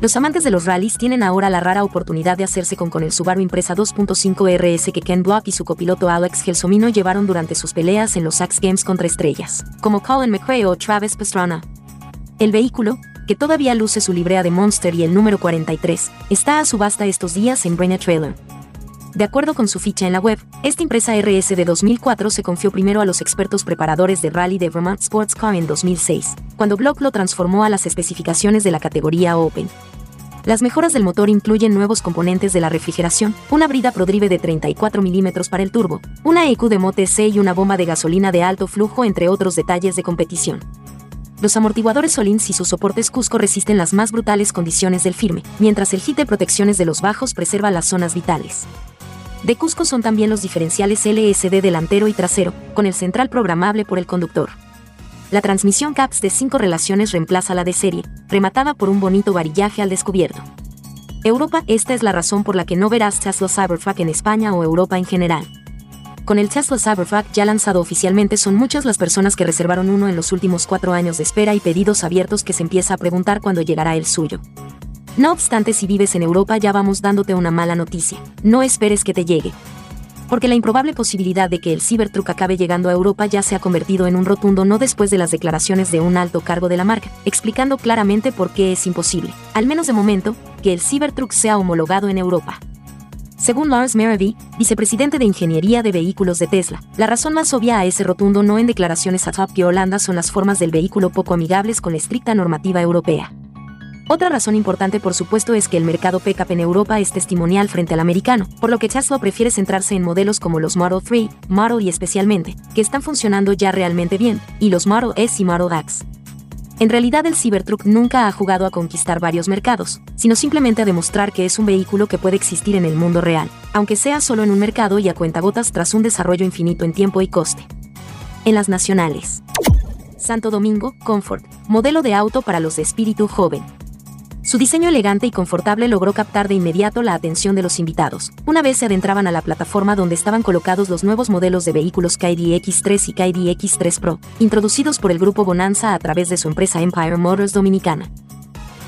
Los amantes de los rallies tienen ahora la rara oportunidad de hacerse con con el Subaru Impresa 2.5 RS que Ken Block y su copiloto Alex Gelsomino llevaron durante sus peleas en los X Games contra estrellas, como Colin McRae o Travis Pastrana. El vehículo, que todavía luce su librea de Monster y el número 43, está a subasta estos días en Brena Trailer. De acuerdo con su ficha en la web, esta impresa RS de 2004 se confió primero a los expertos preparadores de rally de Vermont Sports Car en 2006, cuando Block lo transformó a las especificaciones de la categoría Open. Las mejoras del motor incluyen nuevos componentes de la refrigeración, una brida prodrive de 34 mm para el turbo, una EQ de Mote C y una bomba de gasolina de alto flujo entre otros detalles de competición. Los amortiguadores Solins y sus soportes Cusco resisten las más brutales condiciones del firme, mientras el hit de protecciones de los bajos preserva las zonas vitales. De Cusco son también los diferenciales LSD delantero y trasero, con el central programable por el conductor. La transmisión CAPS de 5 relaciones reemplaza la de serie, rematada por un bonito varillaje al descubierto. Europa, esta es la razón por la que no verás Tesla Cybertruck en España o Europa en general. Con el Tesla Cybertruck ya lanzado oficialmente son muchas las personas que reservaron uno en los últimos cuatro años de espera y pedidos abiertos que se empieza a preguntar cuándo llegará el suyo. No obstante, si vives en Europa ya vamos dándote una mala noticia. No esperes que te llegue. porque la improbable posibilidad de que el Cybertruck acabe llegando a Europa ya se ha convertido en un rotundo no después de las declaraciones de un alto cargo de la marca, explicando claramente por qué es imposible, al menos de momento, que el Cybertruck sea homologado en Europa. Según Lars Merivy, vicepresidente de Ingeniería de Vehículos de Tesla, la razón más obvia a ese rotundo no en declaraciones a Top que Holanda son las formas del vehículo poco amigables con la estricta normativa europea. Otra razón importante por supuesto es que el mercado pickup en Europa es testimonial frente al americano, por lo que Tesla prefiere centrarse en modelos como los Model 3, Model y especialmente, que están funcionando ya realmente bien, y los Model S y Model X. En realidad el Cybertruck nunca ha jugado a conquistar varios mercados, sino simplemente a demostrar que es un vehículo que puede existir en el mundo real, aunque sea solo en un mercado y a cuentagotas tras un desarrollo infinito en tiempo y coste. En las nacionales. Santo Domingo, Comfort, modelo de auto para los de espíritu joven. Su diseño elegante y confortable logró captar de inmediato la atención de los invitados, una vez se adentraban a la plataforma donde estaban colocados los nuevos modelos de vehículos KD X3 y KD X3 Pro, introducidos por el grupo Bonanza a través de su empresa Empire Motors Dominicana.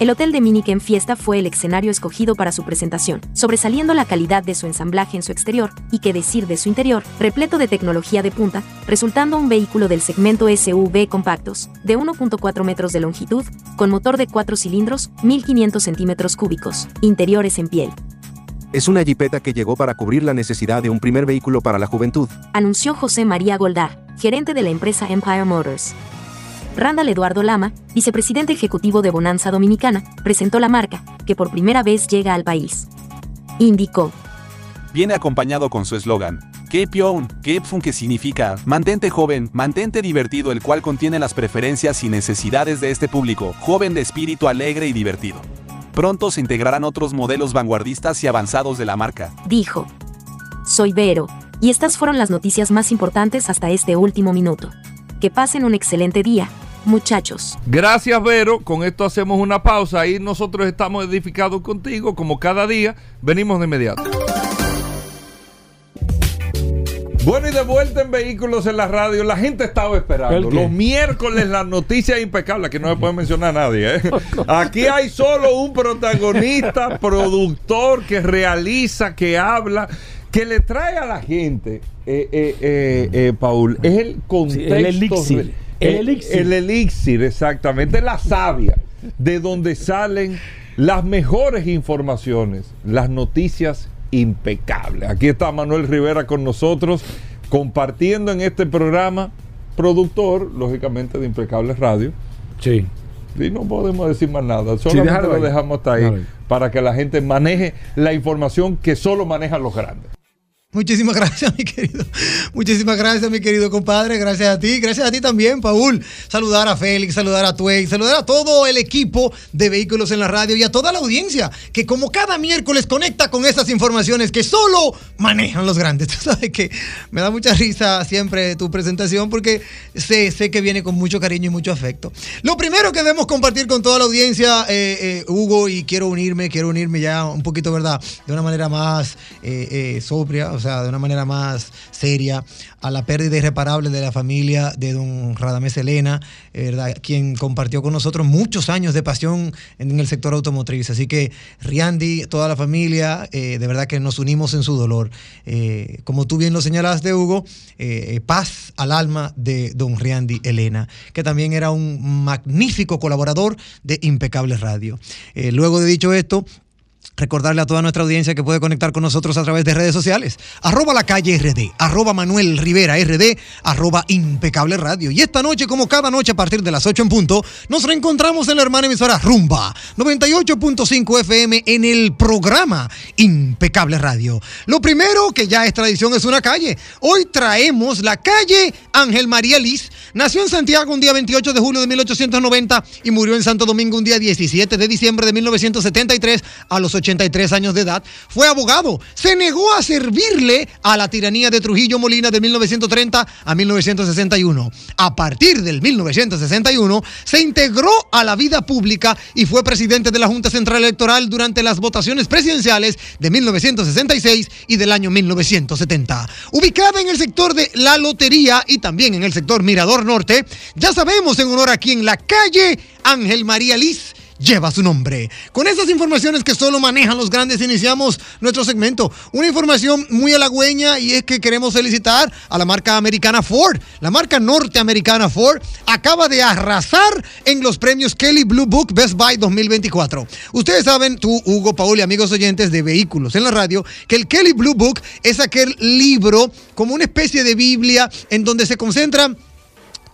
El hotel de Miniken Fiesta fue el escenario escogido para su presentación, sobresaliendo la calidad de su ensamblaje en su exterior, y qué decir de su interior, repleto de tecnología de punta, resultando un vehículo del segmento SUV compactos, de 1.4 metros de longitud, con motor de 4 cilindros, 1500 centímetros cúbicos, interiores en piel. Es una jipeta que llegó para cubrir la necesidad de un primer vehículo para la juventud. Anunció José María Goldar, gerente de la empresa Empire Motors. Randall Eduardo Lama, vicepresidente ejecutivo de Bonanza Dominicana, presentó la marca, que por primera vez llega al país. Indicó. Viene acompañado con su eslogan, Keep Young, Keep Fun que significa mantente joven, mantente divertido, el cual contiene las preferencias y necesidades de este público, joven de espíritu alegre y divertido. Pronto se integrarán otros modelos vanguardistas y avanzados de la marca. Dijo. Soy Vero, y estas fueron las noticias más importantes hasta este último minuto. Que pasen un excelente día, muchachos. Gracias, Vero. Con esto hacemos una pausa. Ahí nosotros estamos edificados contigo, como cada día. Venimos de inmediato. Bueno, y de vuelta en Vehículos en la Radio, la gente estaba esperando. Los miércoles las noticias impecables, que no se puede mencionar a nadie. ¿eh? Aquí hay solo un protagonista, productor que realiza, que habla, que le trae a la gente, eh, eh, eh, eh, Paul, es el contexto. el elixir. de- El elixir. el elixir, exactamente. La savia, de donde salen las mejores informaciones, las noticias impecables. Aquí está Manuel Rivera con nosotros, compartiendo en este programa, productor, lógicamente, de Impecables Radio. Sí. Y no podemos decir más nada, solamente déjalo lo dejamos hasta ahí. para que la gente maneje la información que solo manejan los grandes. Muchísimas gracias, mi querido. Muchísimas gracias, mi querido compadre. Gracias a ti. Gracias a ti también, Paul. Saludar a Félix, saludar a Tuey, saludar a todo el equipo de Vehículos en la Radio y a toda la audiencia que como cada miércoles conecta con estas informaciones que solo manejan los grandes. Tú sabes que me da mucha risa siempre tu presentación porque sé, sé que viene con mucho cariño y mucho afecto. Lo primero que debemos compartir con toda la audiencia, eh, eh, Hugo, y quiero unirme, quiero unirme ya un poquito, ¿verdad? De una manera más eh, eh, sobria, sea, de una manera más seria, a la pérdida irreparable de la familia de don Radamés Elena, eh, ¿verdad? Quien compartió con nosotros muchos años de pasión en el sector automotriz. Así que, Riandi, toda la familia, eh, de verdad que nos unimos en su dolor. Eh, como tú bien lo señalaste, Hugo, paz al alma de don Riandi Elena, que también era un magnífico colaborador de Impecable Radio. Luego de dicho esto, Recordarle a toda nuestra audiencia que puede conectar con nosotros a través de redes sociales. Arroba la calle RD, arroba Manuel Rivera RD, arroba Impecable Radio. Y esta noche, como cada noche a partir de las 8 en punto, nos reencontramos en la hermana emisora Rumba 98.5 FM en el programa Impecable Radio. Lo primero que ya es tradición es una calle. Hoy traemos la calle Ángel María Liz. Nació en Santiago un día 28 de julio de 1890 y murió en Santo Domingo un día 17 de diciembre de 1973 a los 83 años de edad. Fue abogado. Se negó a servirle a la tiranía de Trujillo Molina de 1930 a 1961. A partir del 1961 se integró a la vida pública y fue presidente de la Junta Central Electoral durante las votaciones presidenciales de 1966 y del año 1970. Ubicada en el sector de la lotería y también en el sector Mirador Norte, ya sabemos en honor aquí en la calle Ángel María Liz lleva su nombre. Con estas informaciones que solo manejan los grandes, iniciamos nuestro segmento. Una información muy halagüeña y es que queremos felicitar a la marca americana Ford. La marca norteamericana Ford acaba de arrasar en los premios Kelly Blue Book Best Buy 2024. Ustedes saben, tú, Hugo, Paul y amigos oyentes de vehículos en la radio, que el Kelly Blue Book es aquel libro como una especie de Biblia en donde se concentran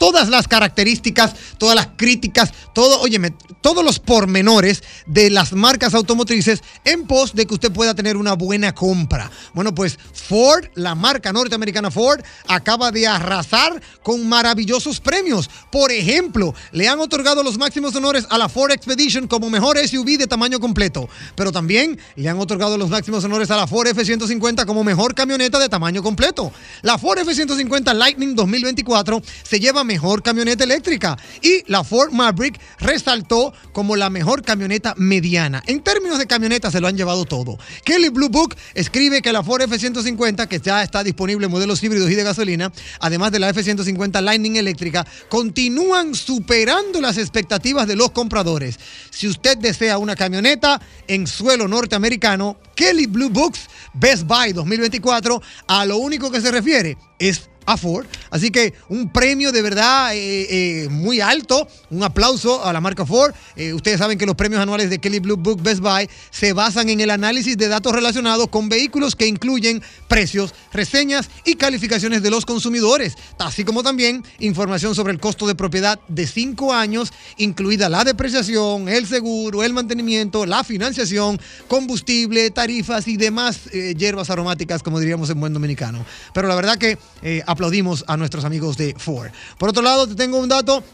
todas las características, todas las críticas, todo, óyeme, todos los pormenores de las marcas automotrices en pos de que usted pueda tener una buena compra. Bueno, pues Ford, la marca norteamericana Ford, acaba de arrasar con maravillosos premios. Por ejemplo, le han otorgado los máximos honores a la Ford Expedition como mejor SUV de tamaño completo, pero también le han otorgado los máximos honores a la Ford F-150 como mejor camioneta de tamaño completo. La Ford F-150 Lightning 2024 se lleva mejor camioneta eléctrica y la Ford Maverick resaltó como la mejor camioneta mediana. En términos de camioneta se lo han llevado todo. Kelly Blue Book escribe que la Ford F-150, que ya está disponible en modelos híbridos y de gasolina, además de la F-150 Lightning eléctrica, continúan superando las expectativas de los compradores. Si usted desea una camioneta en suelo norteamericano, Kelly Blue Books Best Buy 2024 a lo único que se refiere es a Ford. Así que un premio de verdad eh, eh, muy alto, un aplauso a la marca Ford. Eh, ustedes saben que los premios anuales de Kelly Blue Book Best Buy se basan en el análisis de datos relacionados con vehículos que incluyen precios, reseñas y calificaciones de los consumidores, así como también información sobre el costo de propiedad de cinco años, incluida la depreciación, el seguro, el mantenimiento, la financiación, combustible, tarifas y demás hierbas aromáticas, como diríamos en buen dominicano. Pero la verdad que aplaudimos a nuestros amigos de Ford. Por otro lado, te tengo un dato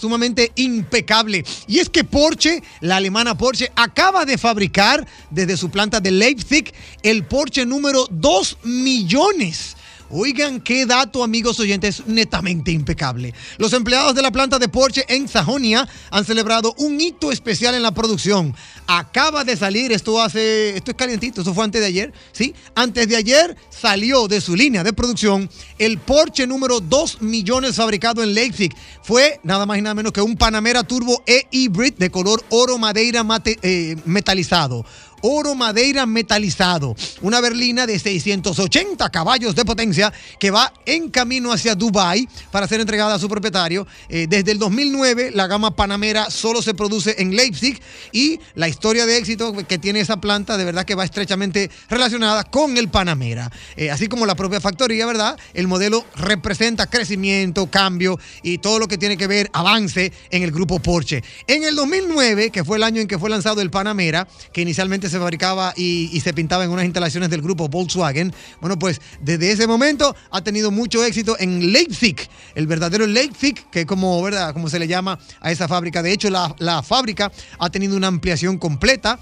sumamente impecable. Y es que Porsche, la alemana Porsche, acaba de fabricar desde su planta de Leipzig el Porsche número 2 millones. Oigan qué dato, amigos oyentes, netamente impecable. Los empleados de la planta de Porsche en Sajonia han celebrado un hito especial en la producción. Acaba de salir, esto hace, esto es calientito, eso fue antes de ayer, ¿sí? Antes de ayer salió de su línea de producción el Porsche número 2 millones fabricado en Leipzig. Fue nada más y nada menos que un Panamera Turbo E-Hybrid de color oro madeira mate, eh, metalizado oro madeira metalizado. Una berlina de 680 caballos de potencia que va en camino hacia Dubai para ser entregada a su propietario. Eh, desde el 2009 la gama Panamera solo se produce en Leipzig y la historia de éxito que tiene esa planta de verdad que va estrechamente relacionada con el Panamera. Eh, así como la propia factoría, ¿verdad? El modelo representa crecimiento, cambio y todo lo que tiene que ver avance en el grupo Porsche. En el 2009, que fue el año en que fue lanzado el Panamera, que inicialmente se fabricaba y, se pintaba en unas instalaciones del grupo Volkswagen. Bueno, pues desde ese momento ha tenido mucho éxito en Leipzig, el verdadero Leipzig, que es como, ¿verdad? como se le llama a esa fábrica. De hecho, la fábrica ha tenido una ampliación completa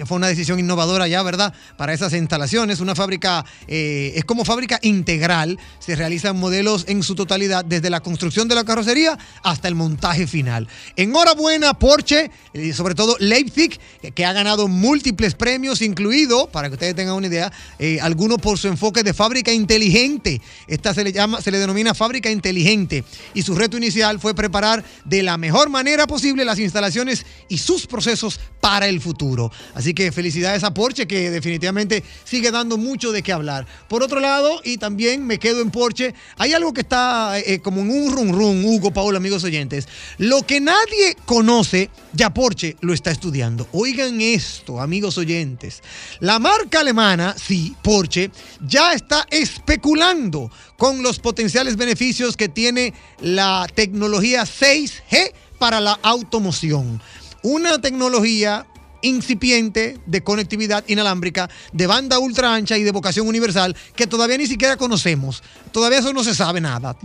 que fue una decisión innovadora ya, ¿verdad? Para esas instalaciones. Una fábrica, eh, es como fábrica integral. Se realizan modelos en su totalidad, desde la construcción de la carrocería hasta el montaje final. Enhorabuena, Porsche, y sobre todo Leipzig, que ha ganado múltiples premios, incluido, para que ustedes tengan una idea, eh, algunos por su enfoque de fábrica inteligente. Esta se le llama, se le denomina fábrica inteligente. Y su reto inicial fue preparar de la mejor manera posible las instalaciones y sus procesos para el futuro. Así que felicidades a Porsche, que definitivamente sigue dando mucho de qué hablar. Por otro lado, y también me quedo en Porsche, hay algo que está eh, como en un run run, Hugo, Paul, amigos oyentes. Lo que nadie conoce, ya Porsche lo está estudiando. Oigan esto, amigos oyentes. La marca alemana, sí, Porsche, ya está especulando con los potenciales beneficios que tiene la tecnología 6G para la automoción. Una tecnología incipiente de conectividad inalámbrica, de banda ultra ancha y de vocación universal que todavía ni siquiera conocemos. Todavía eso no se sabe nada.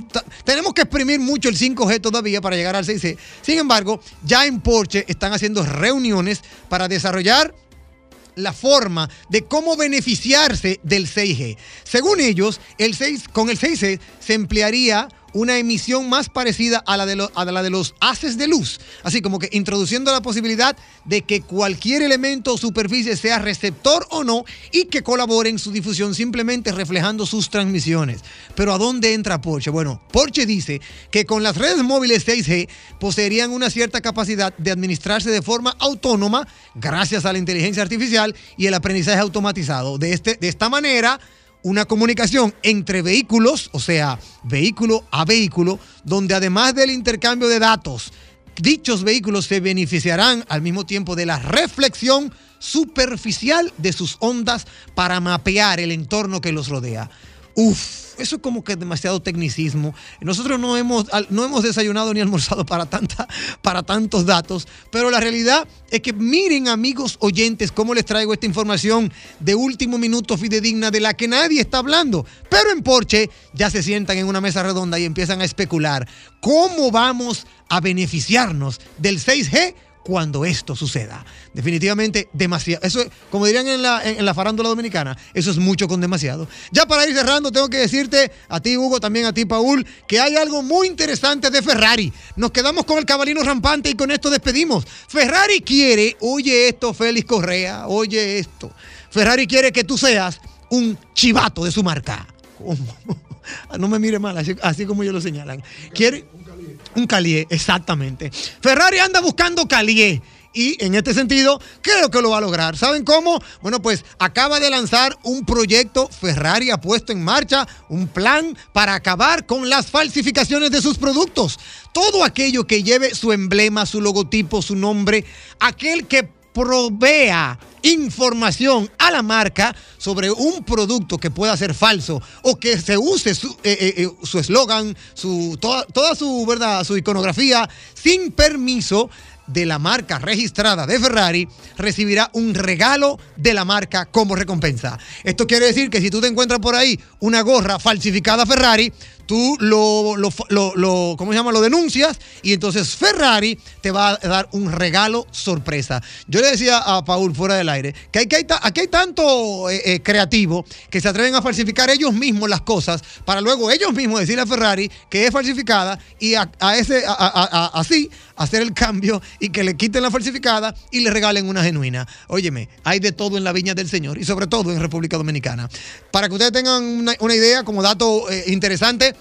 Tenemos que exprimir mucho el 5G todavía para llegar al 6G. Sin embargo, ya en Porsche están haciendo reuniones para desarrollar la forma de cómo beneficiarse del 6G. Según ellos, el 6, con el 6G se emplearía una emisión más parecida a la, de la de los haces de luz, así como que introduciendo la posibilidad de que cualquier elemento o superficie sea receptor o no y que colabore en su difusión simplemente reflejando sus transmisiones. Pero ¿a dónde entra Porsche? Bueno, Porsche dice que con las redes móviles 6G poseerían una cierta capacidad de administrarse de forma autónoma gracias a la inteligencia artificial y el aprendizaje automatizado. De, este, de esta manera, una comunicación entre vehículos, o sea, vehículo a vehículo, donde además del intercambio de datos, dichos vehículos se beneficiarán al mismo tiempo de la reflexión superficial de sus ondas para mapear el entorno que los rodea. Uf, eso es como que demasiado tecnicismo. Nosotros no hemos, no hemos desayunado ni almorzado para, para tantos datos, pero la realidad es que miren amigos oyentes cómo les traigo esta información de último minuto fidedigna de la que nadie está hablando. Pero en Porsche ya se sientan en una mesa redonda y empiezan a especular cómo vamos a beneficiarnos del 6G cuando esto suceda. Definitivamente demasiado. Eso, es, como dirían en la, en la farándula dominicana, eso es mucho con demasiado. Ya para ir cerrando, tengo que decirte a ti, Hugo, también a ti, Paul, que hay algo muy interesante de Ferrari. Nos quedamos con el cabalino rampante y con esto despedimos. Ferrari quiere, oye esto, Félix Correa, oye esto. Ferrari quiere que tú seas un chivato de su marca. ¿Cómo? No me mire mal, así, así como ellos lo señalan. Quiere un Calié, exactamente. Ferrari anda buscando Calié. Y en este sentido, creo que lo va a lograr. ¿Saben cómo? Bueno, pues acaba de lanzar un proyecto, Ferrari ha puesto en marcha un plan para acabar con las falsificaciones de sus productos. Todo aquello que lleve su emblema, su logotipo, su nombre, aquel que provea información a la marca sobre un producto que pueda ser falso o que se use su eh, eh, eh, su eslogan, su, toda, toda su, ¿verdad? su iconografía sin permiso de la marca registrada de Ferrari, recibirá un regalo de la marca como recompensa. Esto quiere decir que si tú te encuentras por ahí una gorra falsificada Ferrari, tú lo, lo, lo, ¿cómo se llama? Lo denuncias y entonces Ferrari te va a dar un regalo sorpresa. Yo le decía a Paul fuera del aire que, hay, que hay aquí hay tanto eh, eh, creativo que se atreven a falsificar ellos mismos las cosas para luego ellos mismos decirle a Ferrari que es falsificada y a, ese, a- así hacer el cambio y que le quiten la falsificada y le regalen una genuina. Óyeme, hay de todo en la viña del Señor y sobre todo en República Dominicana. Para que ustedes tengan una, una idea como dato eh, interesante,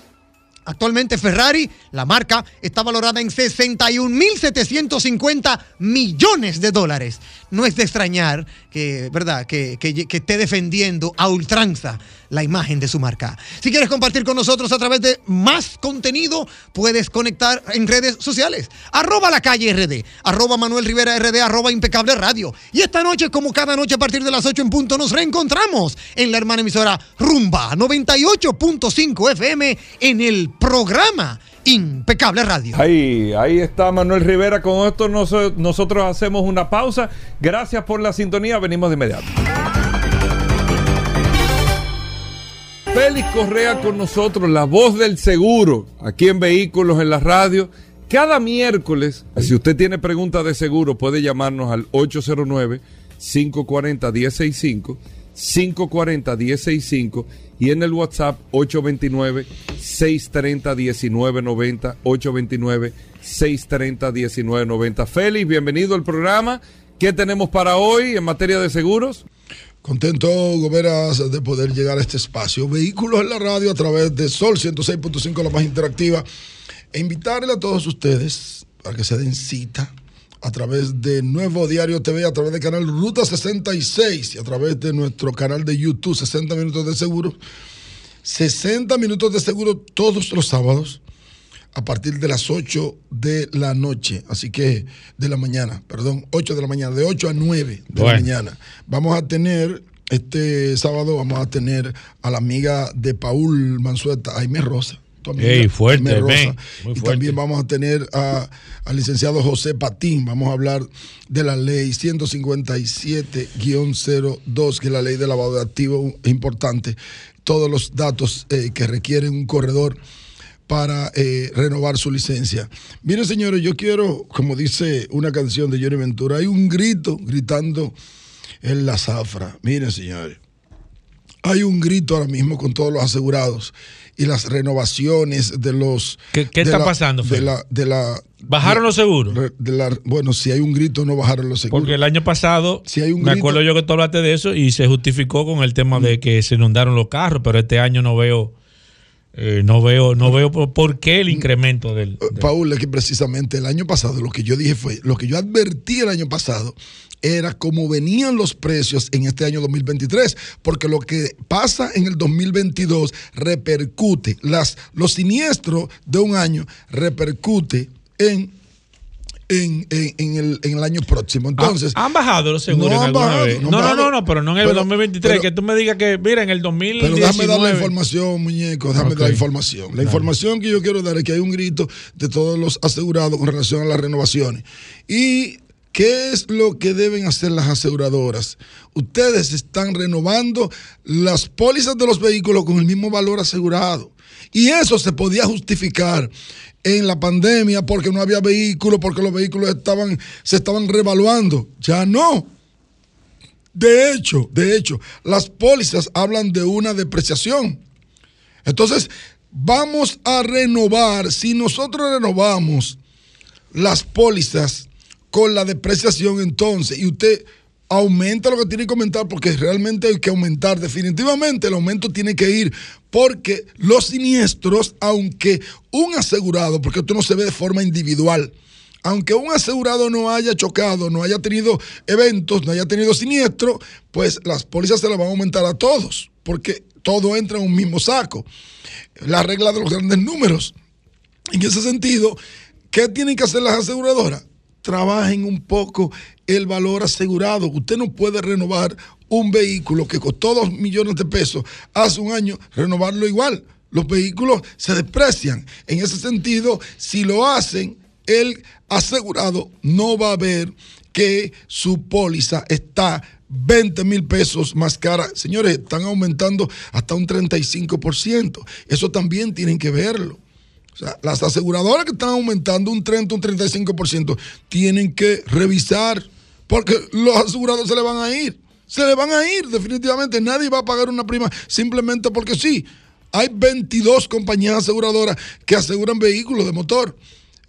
Actualmente Ferrari, la marca, está valorada en 61.750 millones de dólares. No es de extrañar que, ¿verdad? Que, que- que esté defendiendo a ultranza la imagen de su marca. Si quieres compartir con nosotros a través de más contenido, puedes conectar en redes sociales. Arroba la calle RD, arroba Manuel Rivera RD, arroba impecable radio. Y esta noche, como cada noche a partir de las 8 en punto, nos reencontramos en la hermana emisora Rumba 98.5 FM en el programa Impecable Radio. Ahí, ahí está Manuel Rivera. Con esto nos- nosotros hacemos una pausa. Gracias por la sintonía. Venimos de inmediato. Félix Correa con nosotros, la voz del seguro, aquí en Vehículos en la radio. Cada miércoles, si usted tiene preguntas de seguro, puede llamarnos al 809-540-1065, 540-1065 y en el WhatsApp 829-630-1990, 829-630-1990. Félix, bienvenido al programa. ¿Qué tenemos para hoy en materia de seguros? Contento, Goberas, de poder llegar a este espacio. Vehículos en la radio a través de Sol 106.5, la más interactiva. E invitarle a todos ustedes para que se den cita a través de Nuevo Diario TV, a través del canal Ruta 66 y a través de nuestro canal de YouTube 60 Minutos de Seguro. 60 minutos de seguro todos los sábados a partir de las 8 de la noche, así que de la mañana, perdón, 8 de la mañana, de 8 a 9 de la mañana. Vamos a tener, este sábado vamos a tener a la amiga de Paul Mansueta, Aime Rosa. amiga, Ey, fuerte, Aimee Rosa. Muy y fuerte. también vamos a tener a- al licenciado José Patín, vamos a hablar de la ley 157-02, que es la ley de lavado de activos, es importante, todos los datos eh, que requieren un corredor para eh, renovar su licencia. Miren, señores, yo quiero, como dice una canción de Johnny Ventura, hay un grito gritando en la zafra. Miren, señores, hay un grito ahora mismo con todos los asegurados y las renovaciones de los. ¿Qué, qué de está la- pasando, De la, de la, ¿Bajaron los seguros? re- de la- bueno, si hay un grito, no bajaron los seguros. Porque el año pasado, Si hay un me grito- acuerdo yo que tú hablaste de eso y se justificó con el tema de que se inundaron los carros, pero este año no veo, eh, no veo, no veo por, por qué el incremento del. Eh, Paul, es que precisamente el año pasado lo que yo dije fue, lo que yo advertí el año pasado era cómo venían los precios en este año 2023, porque lo que pasa en el 2022 repercute, las, los siniestros de un año repercute en, en, en- en el, en el año próximo. Entonces, ¿Han bajado los seguros No en han alguna bajado, vez? no No, no, bajado. no, no, pero no en el Pero- 2023. pero- que tú me digas que, mira, en el 2019. Pero déjame dar la información, muñeco, déjame dar la información. La Dale. información que yo quiero dar es que hay un grito de todos los asegurados con relación a las renovaciones. ¿Y qué es lo que deben hacer las aseguradoras? Ustedes están renovando las pólizas de los vehículos con el mismo valor asegurado. Y eso se podía justificar en la pandemia porque no había vehículos, porque los vehículos estaban, se estaban revaluando. Ya no. De hecho, de hecho, las pólizas hablan de una depreciación. Entonces, vamos a renovar, si nosotros renovamos las pólizas con la depreciación entonces, y usted aumenta lo que tiene que aumentar, porque realmente hay que aumentar, definitivamente el aumento tiene que ir, porque los siniestros, aunque un asegurado, porque esto no se ve de forma individual, aunque un asegurado no haya chocado, no haya tenido eventos, no haya tenido siniestro, pues las pólizas se las van a aumentar a todos, porque todo entra en un mismo saco. La regla de los grandes números. En ese sentido, ¿qué tienen que hacer las aseguradoras? Trabajen un poco el valor asegurado. Usted no puede renovar un vehículo que costó dos millones de pesos hace un año, renovarlo igual. Los vehículos se desprecian. En ese sentido, si lo hacen, el asegurado no va a ver que su póliza está 20 mil pesos más cara. Señores, están aumentando hasta un 35%. Eso también tienen que verlo. O sea, las aseguradoras que están aumentando un 30, un 35%, tienen que revisar, porque los asegurados se le van a ir. Se le van a ir, definitivamente. Nadie va a pagar una prima simplemente porque sí. Hay 22 compañías aseguradoras que aseguran vehículos de motor.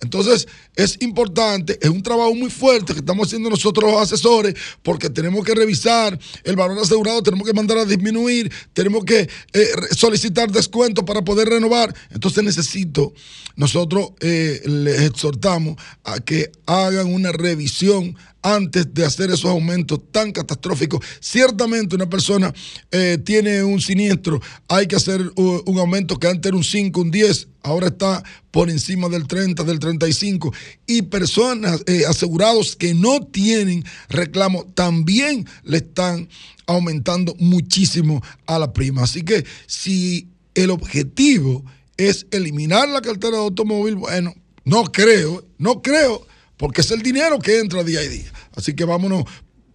Entonces, es importante, es un trabajo muy fuerte que estamos haciendo nosotros los asesores, porque tenemos que revisar el valor asegurado, tenemos que mandar a disminuir, tenemos que eh, solicitar descuentos para poder renovar. Entonces, necesito, nosotros eh, les exhortamos a que hagan una revisión antes de hacer esos aumentos tan catastróficos. Ciertamente una persona eh, tiene un siniestro, hay que hacer uh, un aumento que antes era un 5, un 10, ahora está por encima del 30, del 35. Y personas eh, asegurados que no tienen reclamo también le están aumentando muchísimo a la prima. Así que si el objetivo es eliminar la cartera de automóvil, bueno, no creo, no creo, porque es el dinero que entra día a día. Así que vámonos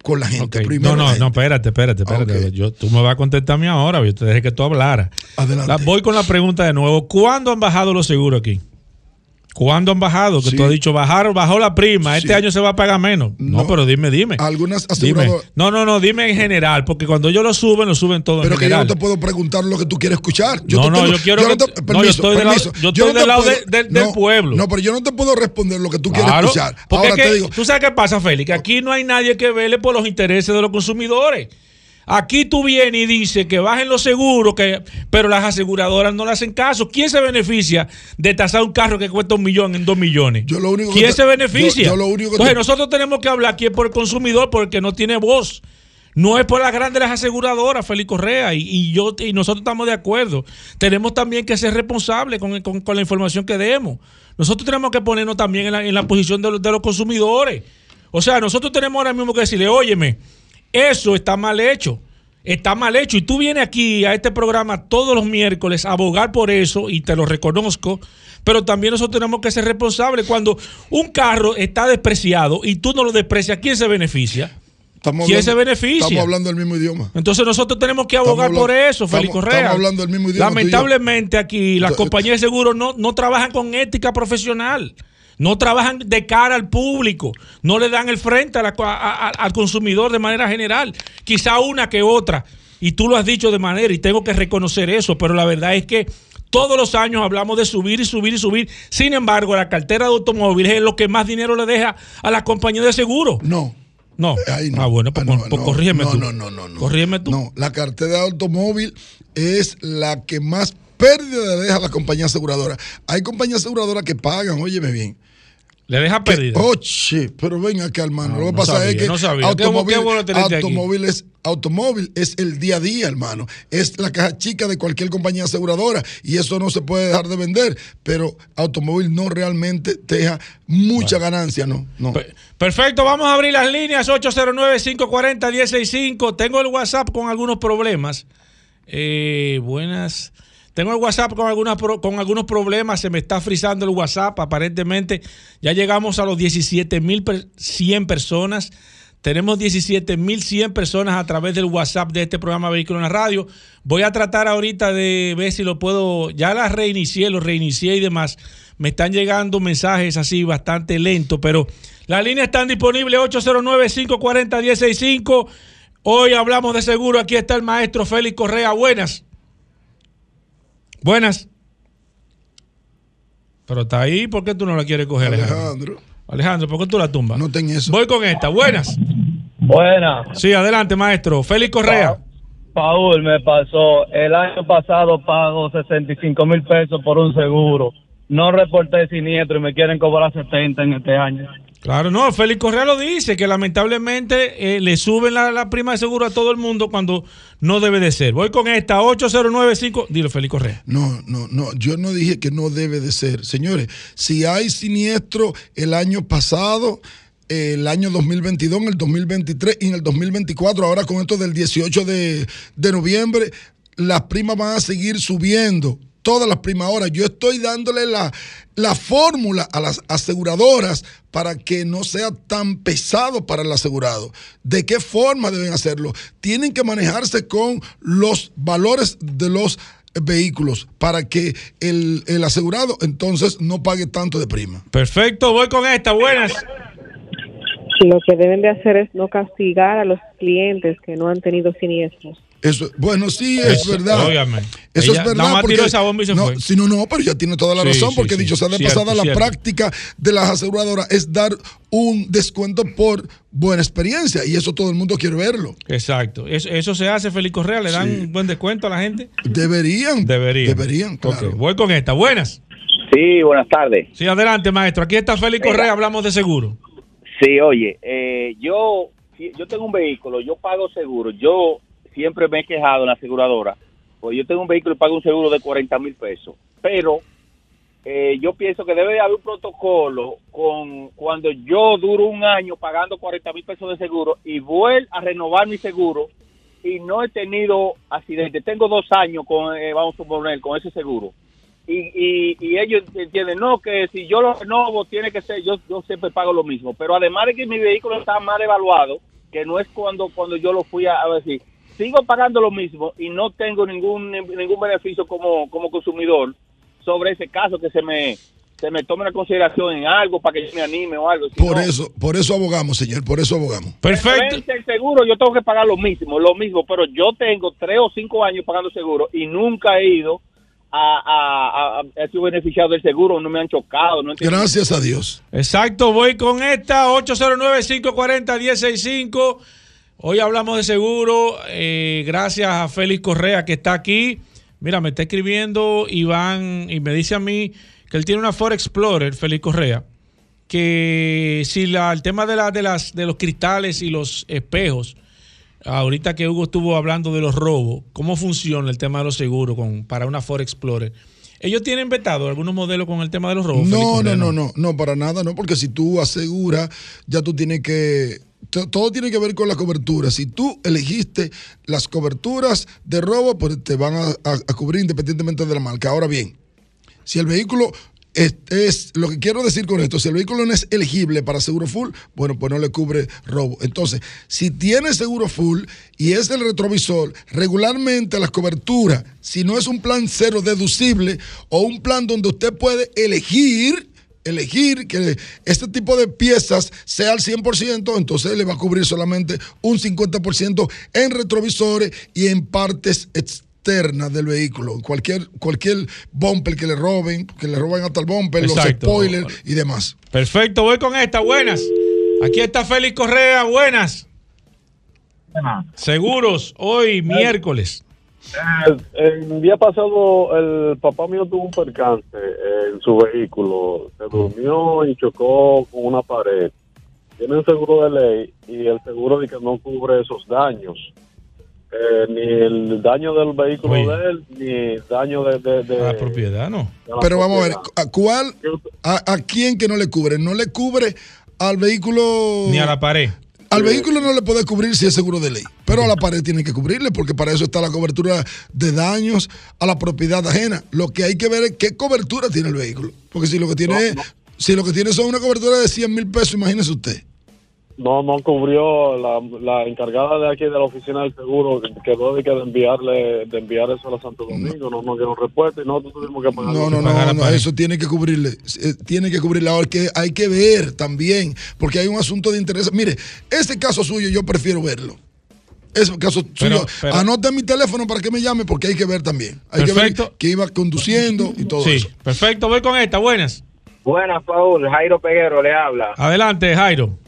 con la gente primero. No, no, no, espérate, espérate, espérate. Yo, tú me vas a contestar a mí ahora, yo te dejé que tú hablaras. Adelante. La- voy con la pregunta de nuevo. ¿Cuándo han bajado los seguros aquí? ¿Cuándo han bajado? Que Sí. tú has dicho, bajaron, bajó la prima, este Sí. año se va a pagar menos. No, No. pero dime, dime. Algunas Dime. aseguradoras. No, no, no, dime en general, porque cuando ellos lo suben, lo suben todo Pero en que yo general. no te puedo preguntar lo que tú quieres escuchar. No, te no, yo quiero te- no, yo permiso, estoy del lado- yo estoy no del lado puedo- de- de- del no, pueblo. No, pero yo no te puedo responder lo que tú quieres escuchar. Porque Ahora es que, te digo, tú sabes qué pasa, Félix, que aquí no hay nadie que vele por los intereses de los consumidores. Aquí tú vienes y dices que bajen los seguros, que, pero las aseguradoras no le hacen caso. ¿Quién se beneficia de tasar un carro que cuesta un millón en dos millones? Yo lo único que ¿Quién te- se beneficia? yo- yo lo único que Entonces te- nosotros tenemos que hablar aquí por el consumidor porque no tiene voz. No es por las grandes las aseguradoras, Félix Correa, y, y yo y nosotros estamos de acuerdo. Tenemos también que ser responsables con, con- con la información que demos. Nosotros tenemos que ponernos también en la, en la posición de los, de los consumidores. O sea, nosotros tenemos ahora mismo que decirle, óyeme, eso está mal hecho. Está mal hecho. Y tú vienes aquí a este programa todos los miércoles a abogar por eso, y te lo reconozco. Pero también nosotros tenemos que ser responsables. Cuando un carro está despreciado y tú no lo desprecias, ¿quién se beneficia? estamos ¿quién hablando- se beneficia? Estamos hablando el mismo idioma. Entonces nosotros tenemos que abogar por eso, Félix Correa. estamos hablando el mismo idioma. Lamentablemente aquí las compañías de seguros no, no trabajan con ética profesional. No trabajan de cara al público, no le dan el frente a la- a- a- al consumidor de manera general. Quizá una que otra, y tú lo has dicho de manera, y tengo que reconocer eso, pero la verdad es que todos los años hablamos de subir y subir y subir. Sin embargo, la cartera de automóviles es lo que más dinero le deja a la compañía de seguro. No. No. Ah, bueno, pues, pues corrígeme no, tú. No, no, no, no. Corrígeme tú. No, la cartera de automóvil es la que más pérdida le deja a la compañía aseguradora. Hay compañías aseguradoras que pagan, óyeme bien. Le deja pérdida. Oye, pero ven acá, hermano. No, lo que no pasa sabía, es que no automóvil, es, automóvil es el día a día, hermano. Es la caja chica de cualquier compañía aseguradora y eso no se puede dejar de vender. Pero automóvil no realmente te deja mucha ganancia, ¿no? no. Pe- Perfecto, vamos a abrir las líneas 809-540-165. Tengo el WhatsApp con algunos problemas. Eh, buenas. Tengo el WhatsApp con, con algunos problemas. Se me está frizando el WhatsApp. Aparentemente ya llegamos a los 17.100 personas. Tenemos 17.100 personas a través del WhatsApp de este programa Vehículo en la Radio. Voy a tratar ahorita de ver si lo puedo. Ya las reinicié, lo reinicié y demás. Me están llegando mensajes así bastante lentos, pero las líneas están disponibles 809-540-165. Hoy hablamos de seguro. Aquí está el maestro Félix Correa. Buenas. Buenas. Pero está ahí, ¿por qué tú no la quieres coger, Alejandro? Alejandro. Alejandro, ¿por qué tú la tumbas? No ten eso. Voy con esta. Buenas. Buenas. Sí, adelante, maestro. Félix Correa. Paul, me pasó. El año pasado pago 65 mil pesos por un seguro. No reporté siniestro y me quieren cobrar 70 en este año. Claro, no, Félix Correa lo dice, que lamentablemente eh, le suben la, la prima de seguro a todo el mundo cuando no debe de ser. Voy con esta, 8095. Dilo, Félix Correa. No, no, no. Yo no dije que no debe de ser. Señores, si hay siniestro el año pasado, el año 2022, en el 2023 y en el 2024, ahora con esto del 18 de, de noviembre, las primas van a seguir subiendo. Todas las primas ahora. Yo estoy dándole la, la fórmula a las aseguradoras para que no sea tan pesado para el asegurado. ¿De qué forma deben hacerlo? Tienen que manejarse con los valores de los vehículos para que el, el asegurado entonces no pague tanto de prima. Perfecto, voy con esta. Buenas. Lo que deben de hacer es no castigar a los clientes que no han tenido siniestros. Eso, bueno, sí, es Eso, verdad. óigame. Eso Ella es verdad. nada más porque- tiró esa bomba y se no, fue. sí, no, pero ya tiene toda la Sí, razón, sí, porque sí. dicho sea de Cierto, pasada, la práctica de las aseguradoras es dar un descuento por buena experiencia y eso todo el mundo quiere verlo. Exacto. Eso, eso se hace, Félix Correa. ¿Le dan un buen descuento a la gente? Deberían. Deberían. Deberían, claro. Voy con esta. Buenas. Sí, buenas tardes. Sí, adelante, maestro. Aquí está Félix Mira. Correa. Hablamos de seguro. Sí, oye, eh, yo yo tengo un vehículo, yo pago seguro. Yo siempre me he quejado en la aseguradora, pues yo tengo un vehículo y pago un seguro de 40 mil pesos. Pero eh, yo pienso que debe de haber un protocolo con cuando yo duro un año pagando 40 mil pesos de seguro y vuelvo a renovar mi seguro y no he tenido accidente. Tengo dos años con, eh, vamos a suponer, con ese seguro. Y, y, ellos entienden, no, que si yo lo renovo, tiene que ser, yo, yo siempre pago lo mismo. Pero además de que mi vehículo está mal evaluado, que no es cuando, cuando yo lo fui a decir, sigo pagando lo mismo y no tengo ningún, ningún beneficio como, como consumidor sobre ese caso que se me, se me tome una consideración en algo para que yo me anime o algo. Si Por no, eso, por eso abogamos, señor, por eso abogamos. Perfecto. el seguro, yo tengo que pagar lo mismo, lo mismo, pero yo tengo tres o cinco años pagando seguro y nunca he ido a, a, a, a sido beneficiado del seguro, no me han chocado. No he tenido- Gracias a Dios. Exacto, voy con esta 809-540-165. Hoy hablamos de seguro. eh, gracias a Félix Correa que está aquí. Mira, me está escribiendo Iván y me dice a mí que él tiene una Ford Explorer, Félix Correa, que si la, el tema de, la, de, las, de los cristales y los espejos, ahorita que Hugo estuvo hablando de los robos, ¿cómo funciona el tema de los seguros con, para una Ford Explorer? ¿Ellos tienen vetado algunos modelos con el tema de los robos? Félix No, Correa? no, no, no, no, para nada, no, porque si tú aseguras, ya tú tienes que. To- Todo tiene que ver con la cobertura. Si tú elegiste las coberturas de robo, pues te van a cubrir independientemente de la marca. Ahora bien, si el vehículo es, es- lo que quiero decir con esto, si el vehículo no es elegible para seguro full, bueno, pues no le cubre robo. Entonces, si tiene seguro full y es el retrovisor, regularmente las coberturas, si no es un plan cero deducible o un plan donde usted puede elegir elegir que este tipo de piezas sea al 100%, entonces le va a cubrir solamente un 50% en retrovisores y en partes externas del vehículo. Cualquier, cualquier bumper que le roben, que le roben hasta el bumper, los spoilers y demás. Perfecto, voy con esta. Buenas. Aquí está Félix Correa. Buenas. Seguros, hoy miércoles. El, el día pasado el papá mío tuvo un percance en su vehículo. Se durmió y chocó con una pared. Tiene un seguro de ley y el seguro de que no cubre esos daños. Eh, ni el daño del vehículo Oye. de él, ni daño de... de, de- La propiedad, ¿no? Pero vamos a ver. ¿a cuál, a, a quién que no le cubre? No le cubre al vehículo... Ni a la pared. Al vehículo no le puede cubrir si es seguro de ley, pero a la pared tiene que cubrirle porque para eso está la cobertura de daños a la propiedad ajena. Lo que hay que ver es qué cobertura tiene el vehículo, porque si lo que tiene, si lo que tiene son una cobertura de 100 mil pesos, imagínese usted. No, no cubrió la, la encargada de aquí de la oficina del seguro, quedó de que de enviarle, de enviar eso a la Santo Domingo, no nos dieron respuesta y nosotros tuvimos que pagar. No, no, no, no, eso tiene que cubrirle, eh, tiene que cubrirle. Ahora que hay que ver también, porque hay un asunto de interés. Mire, este caso suyo yo prefiero verlo. Ese caso Pero- suyo, pero- anote mi teléfono para que me llame porque hay que ver también. Hay Perfecto. que ver que iba conduciendo y todo Sí, eso. perfecto, voy con esta. Buenas. Buenas, Paul. Jairo Peguero le habla. Adelante, Jairo.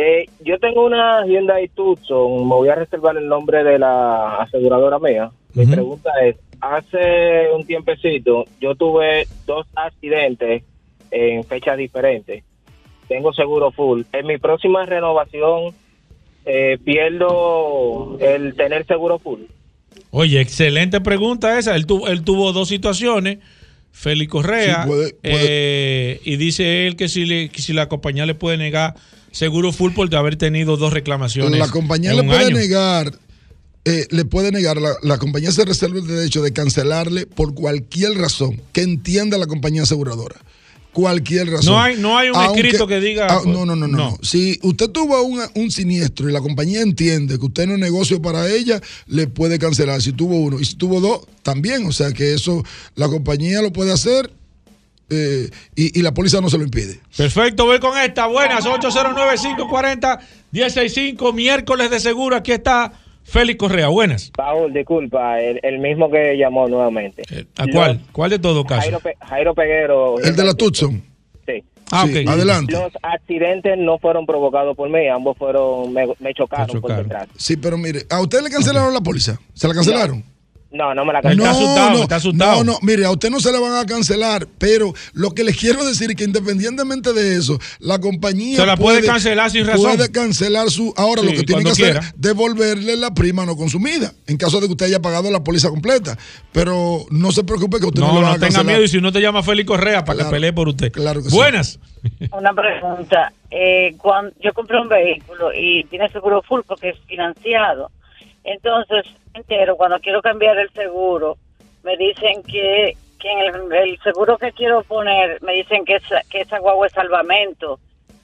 Eh, yo tengo una Hyundai Tucson. Me voy a reservar el nombre de la aseguradora mía. Mi pregunta es, hace un tiempecito yo tuve dos accidentes en fechas diferentes. Tengo seguro full. En mi próxima renovación eh, pierdo el tener seguro full. Oye, excelente pregunta esa. Él tuvo, él tuvo dos situaciones. Félix Correa. Sí, puede- eh, y dice él que si, le, que si la compañía le puede negar seguro full por haber tenido dos reclamaciones. La compañía le puede año. negar, eh, le puede negar, la, la compañía se reserva el derecho de cancelarle por cualquier razón que entienda la compañía aseguradora. Cualquier razón. No hay- no hay un escrito que diga, Ah, pues, no, no, no, no, no. no. Si usted tuvo un, un siniestro y la compañía entiende que usted no es negocio para ella, le puede cancelar. Si tuvo uno y si tuvo dos, también. O sea que eso la compañía lo puede hacer eh, y, y la póliza no se lo impide. Perfecto, voy con esta. Buenas, 809-540-165, miércoles de seguro. Aquí está Félix Correa. Buenas. Paul, disculpa, el, el mismo que llamó nuevamente. ¿A cuál? ¿Cuál de todo caso? Jairo, Pe- Jairo Peguero. El de la Tucson. Sí. Ah, Sí, adelante. Los accidentes no fueron provocados por mí, ambos fueron, me, me chocaron, por detrás. Sí, pero mire, ¿a usted le cancelaron la póliza? ¿Se la cancelaron? No, no me la No, cancelaron. no, No, no, mire, a usted no se le van a cancelar, pero lo que les quiero decir es que independientemente de eso, la compañía Se la puede cancelar sin razón. Puede cancelar su. Ahora Sí, lo que tiene que hacer es devolverle la prima no consumida, en caso de que usted haya pagado la póliza completa. Pero no se preocupe que usted no, No, le no, a tenga miedo y si no te llama Félix Correa para que pelee por usted. Claro que sí. Buenas. Una pregunta. Eh, cuando yo compré un vehículo y tiene seguro full porque es financiado, entonces entero cuando quiero cambiar el seguro me dicen que, que en el, el seguro que quiero poner me dicen que esa, que esa guagua es salvamento.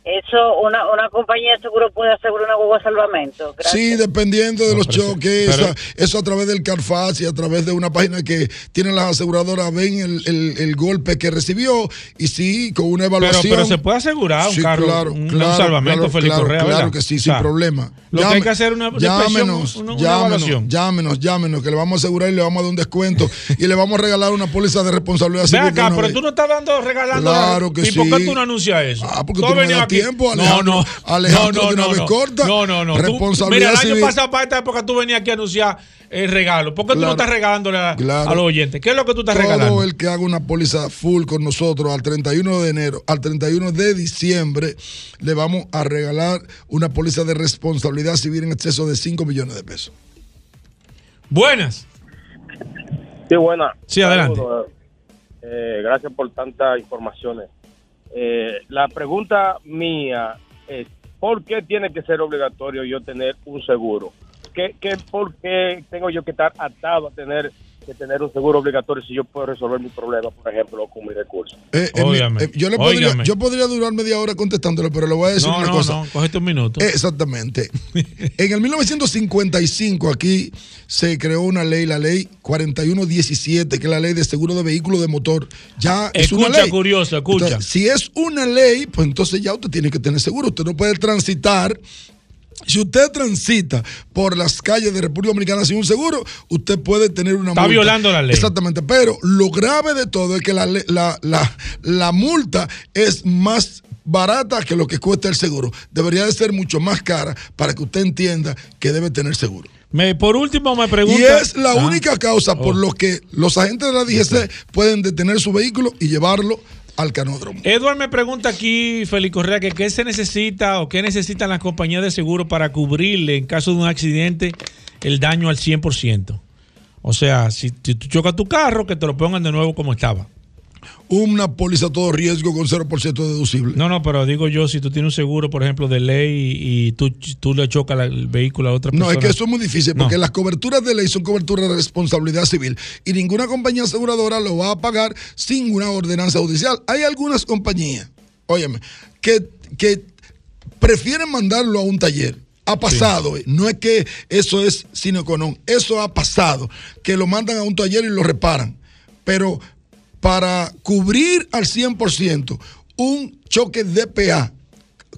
Eso una, una compañía de seguro puede asegurar una guagua de salvamento. Gracias. Sí, dependiendo de los choques, pero- eso a través del Carfax y a través de una página que tienen las aseguradoras, ven el, el- el golpe que recibió y sí, con una Pero, evaluación. pero se puede asegurar un Sí, carro, claro, un, salvamento, claro, claro, Correa, claro ¿verdad? que sí, O sin sea, problema. Lo que hay que hacer es una, llámenos, una, una llámenos, evaluación. llámenos, llámenos, que le vamos a asegurar y le vamos a dar un descuento y le vamos a regalar una póliza de responsabilidad Ve acá, pero tú no estás dando, regalando. Claro que ¿Y por qué sí. tú no anuncias eso? Ah, porque Tú tú has no tiempo, No, Alejandro. no. No, de una no, vez no. corta. No, no, no. Tú- Responsabilidad mira, el año civil. pasado para esta época tú venías aquí a anunciar el regalo. ¿Por qué tú no estás regalándole a, Claro. a los oyentes? ¿Qué es lo que tú estás Todo regalando? el que haga una póliza full con nosotros al 31 de enero, al 31 de diciembre, le vamos a regalar una póliza de responsabilidad civil en exceso de 5 millones de pesos. Buenas. Sí, buena. Sí, adelante. Eh, gracias por tantas informaciones. Eh, la pregunta mía es, ¿por qué tiene que ser obligatorio yo tener un seguro? ¿Qué, qué, ¿Por qué tengo yo que estar atado a tener que tener un seguro obligatorio si yo puedo resolver mi problema, por ejemplo, con mi recurso. Eh, eh, eh, yo, le podría, óigame. yo podría durar media hora contestándole, pero le voy a decir No, una no, cosa. no, cógete un minuto. Exactamente. en el 1955 aquí se creó una ley, la ley 4117, que es la ley de seguro de vehículo de motor. Ya es una Escucha, ley. curioso, escucha. Entonces, si es una ley, pues entonces ya usted tiene que tener seguro. Usted no puede transitar. Si usted transita por las calles de República Dominicana sin un seguro, usted puede tener una Está multa. violando la ley. Exactamente. Pero lo grave de todo es que la, la, la, la multa es más barata que lo que cuesta el seguro. Debería de ser mucho más cara para que usted entienda que debe tener seguro. Me, por último, me pregunta. Y es la Ah. única causa por Oh. lo que los agentes de la DGC pueden detener su vehículo y llevarlo al canódromo. Edward me pregunta aquí, Félix Correa, que qué se necesita o qué necesitan las compañías de seguro para cubrirle en caso de un accidente el daño al 100%. O sea, si, si tú chocas tu carro, que te lo pongan de nuevo como estaba. Una póliza a todo riesgo con 0% deducible. No, no, pero digo yo, si tú tienes un seguro, por ejemplo, de ley y, tú, tú le chocas el vehículo a otra persona. No, es que eso es muy difícil, porque No. las coberturas de ley son coberturas de responsabilidad civil y ninguna compañía aseguradora lo va a pagar sin una ordenanza judicial. Hay algunas compañías, óyeme, que, que prefieren mandarlo a un taller. Ha pasado, no es que eso es sine qua non, eso ha pasado, que lo mandan a un taller y lo reparan. Pero para cubrir al 100% un choque DPA,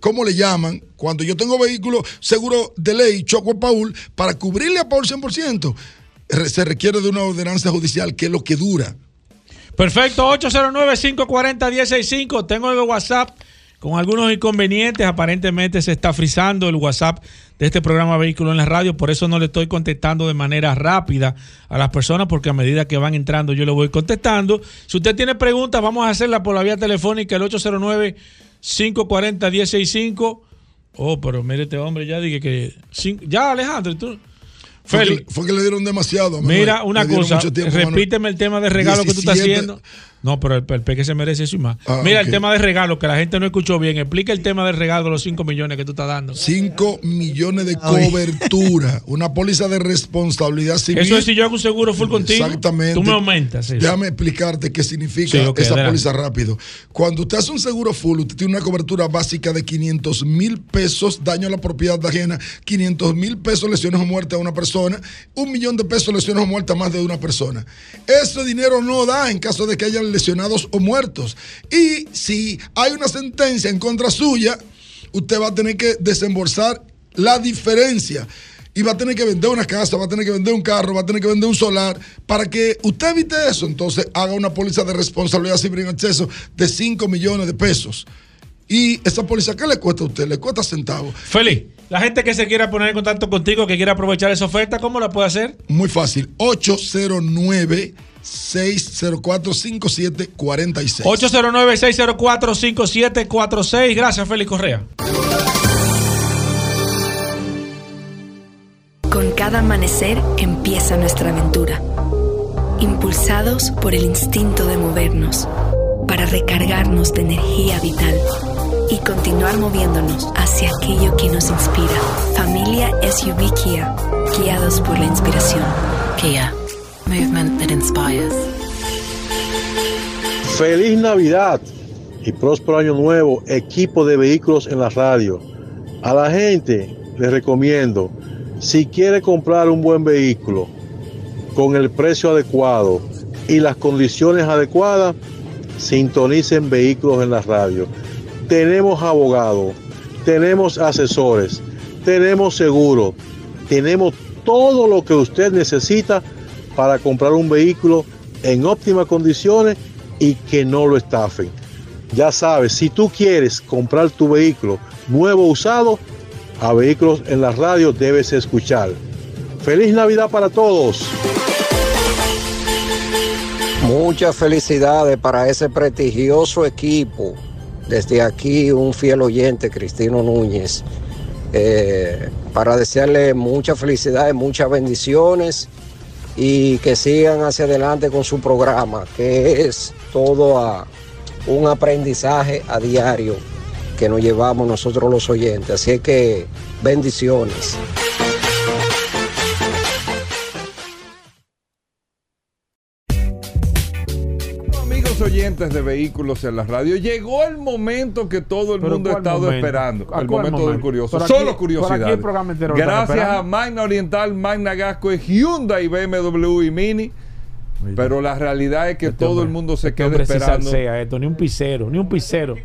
¿cómo le llaman? Cuando yo tengo vehículo seguro de ley, choco a Paul, para cubrirle a Paul 100%, re- se requiere de una ordenanza judicial, que es lo que dura. Perfecto, 809-540-165. Tengo el WhatsApp con algunos inconvenientes. Aparentemente se está frizando el WhatsApp de este programa Vehículo en la Radio. Por eso no le estoy contestando de manera rápida a las personas, porque a medida que van entrando yo le voy contestando. Si usted tiene preguntas, vamos a hacerlas por la vía telefónica, el 809-540-165. Oh, pero mire este hombre, ya dije que... Ya, Alejandro, tú... Fue que, fue que le dieron demasiado. Manuel. Mira, una cosa, repíteme el tema de regalo que tú estás 17. haciendo. No, pero el, el peque se merece eso y más. Ah, Mira, el tema de regalo, que la gente no escuchó bien. Explica el tema del regalo de los 5 millones que tú estás dando. 5 millones de cobertura, una póliza de responsabilidad civil. Eso es si yo hago un seguro full contigo. Exactamente. Tú me aumentas. eso. Déjame explicarte qué significa Sí, esa adelante. póliza rápido. Cuando usted hace un seguro full, usted tiene una cobertura básica de 500 mil pesos daño a la propiedad ajena, 500 mil pesos lesiones o muerte a una persona, un millón de pesos lesiones o muerte a más de una persona. Ese dinero no da en caso de que hayan lesionados o muertos. Y si hay una sentencia en contra suya, usted va a tener que desembolsar la diferencia. Y va a tener que vender una casa, va a tener que vender un carro, va a tener que vender un solar. Para que usted evite eso, entonces haga una póliza de responsabilidad civil en exceso de 5 millones de pesos. Y esa póliza, ¿qué le cuesta a usted? Le cuesta centavos. Feliz. La gente que se quiera poner en contacto contigo, que quiera aprovechar esa oferta, ¿cómo la puede hacer? Muy fácil. 809 604 5746 809-604-5746. Gracias, Félix Correa. Con cada amanecer empieza nuestra aventura. Impulsados por el instinto de movernos, para recargarnos de energía vital y continuar moviéndonos hacia aquello que nos inspira. Familia SUV Kia, guiados por la inspiración. Kia, movement that inspires. Feliz Navidad y próspero año nuevo, equipo de vehículos en la radio. A la gente les recomiendo, si quiere comprar un buen vehículo con el precio adecuado y las condiciones adecuadas, sintonicen vehículos en la radio. Tenemos abogados, tenemos asesores, tenemos seguro, tenemos todo lo que usted necesita para comprar un vehículo en óptimas condiciones y que no lo estafen. Ya sabes, si tú quieres comprar tu vehículo nuevo usado, a vehículos en la radio debes escuchar. Feliz Navidad para todos. Muchas felicidades para ese prestigioso equipo. Desde aquí un fiel oyente, Cristino Núñez, eh, para desearle muchas felicidades, muchas bendiciones y que sigan hacia adelante con su programa, que es todo a un aprendizaje a diario que nos llevamos nosotros los oyentes. Así que bendiciones. Oyentes de vehículos en la radio. Llegó el momento que todo el ¿Pero mundo ha estado momento? esperando. ¿A El momento del curioso. Solo aquí curiosidades. están Gracias a. Magna Oriental, Magna Gasco, Hyundai, BMW y Mini. Pero la realidad es que todo el mundo se Este queda esperando esto, ni un pisero, ni un pisero.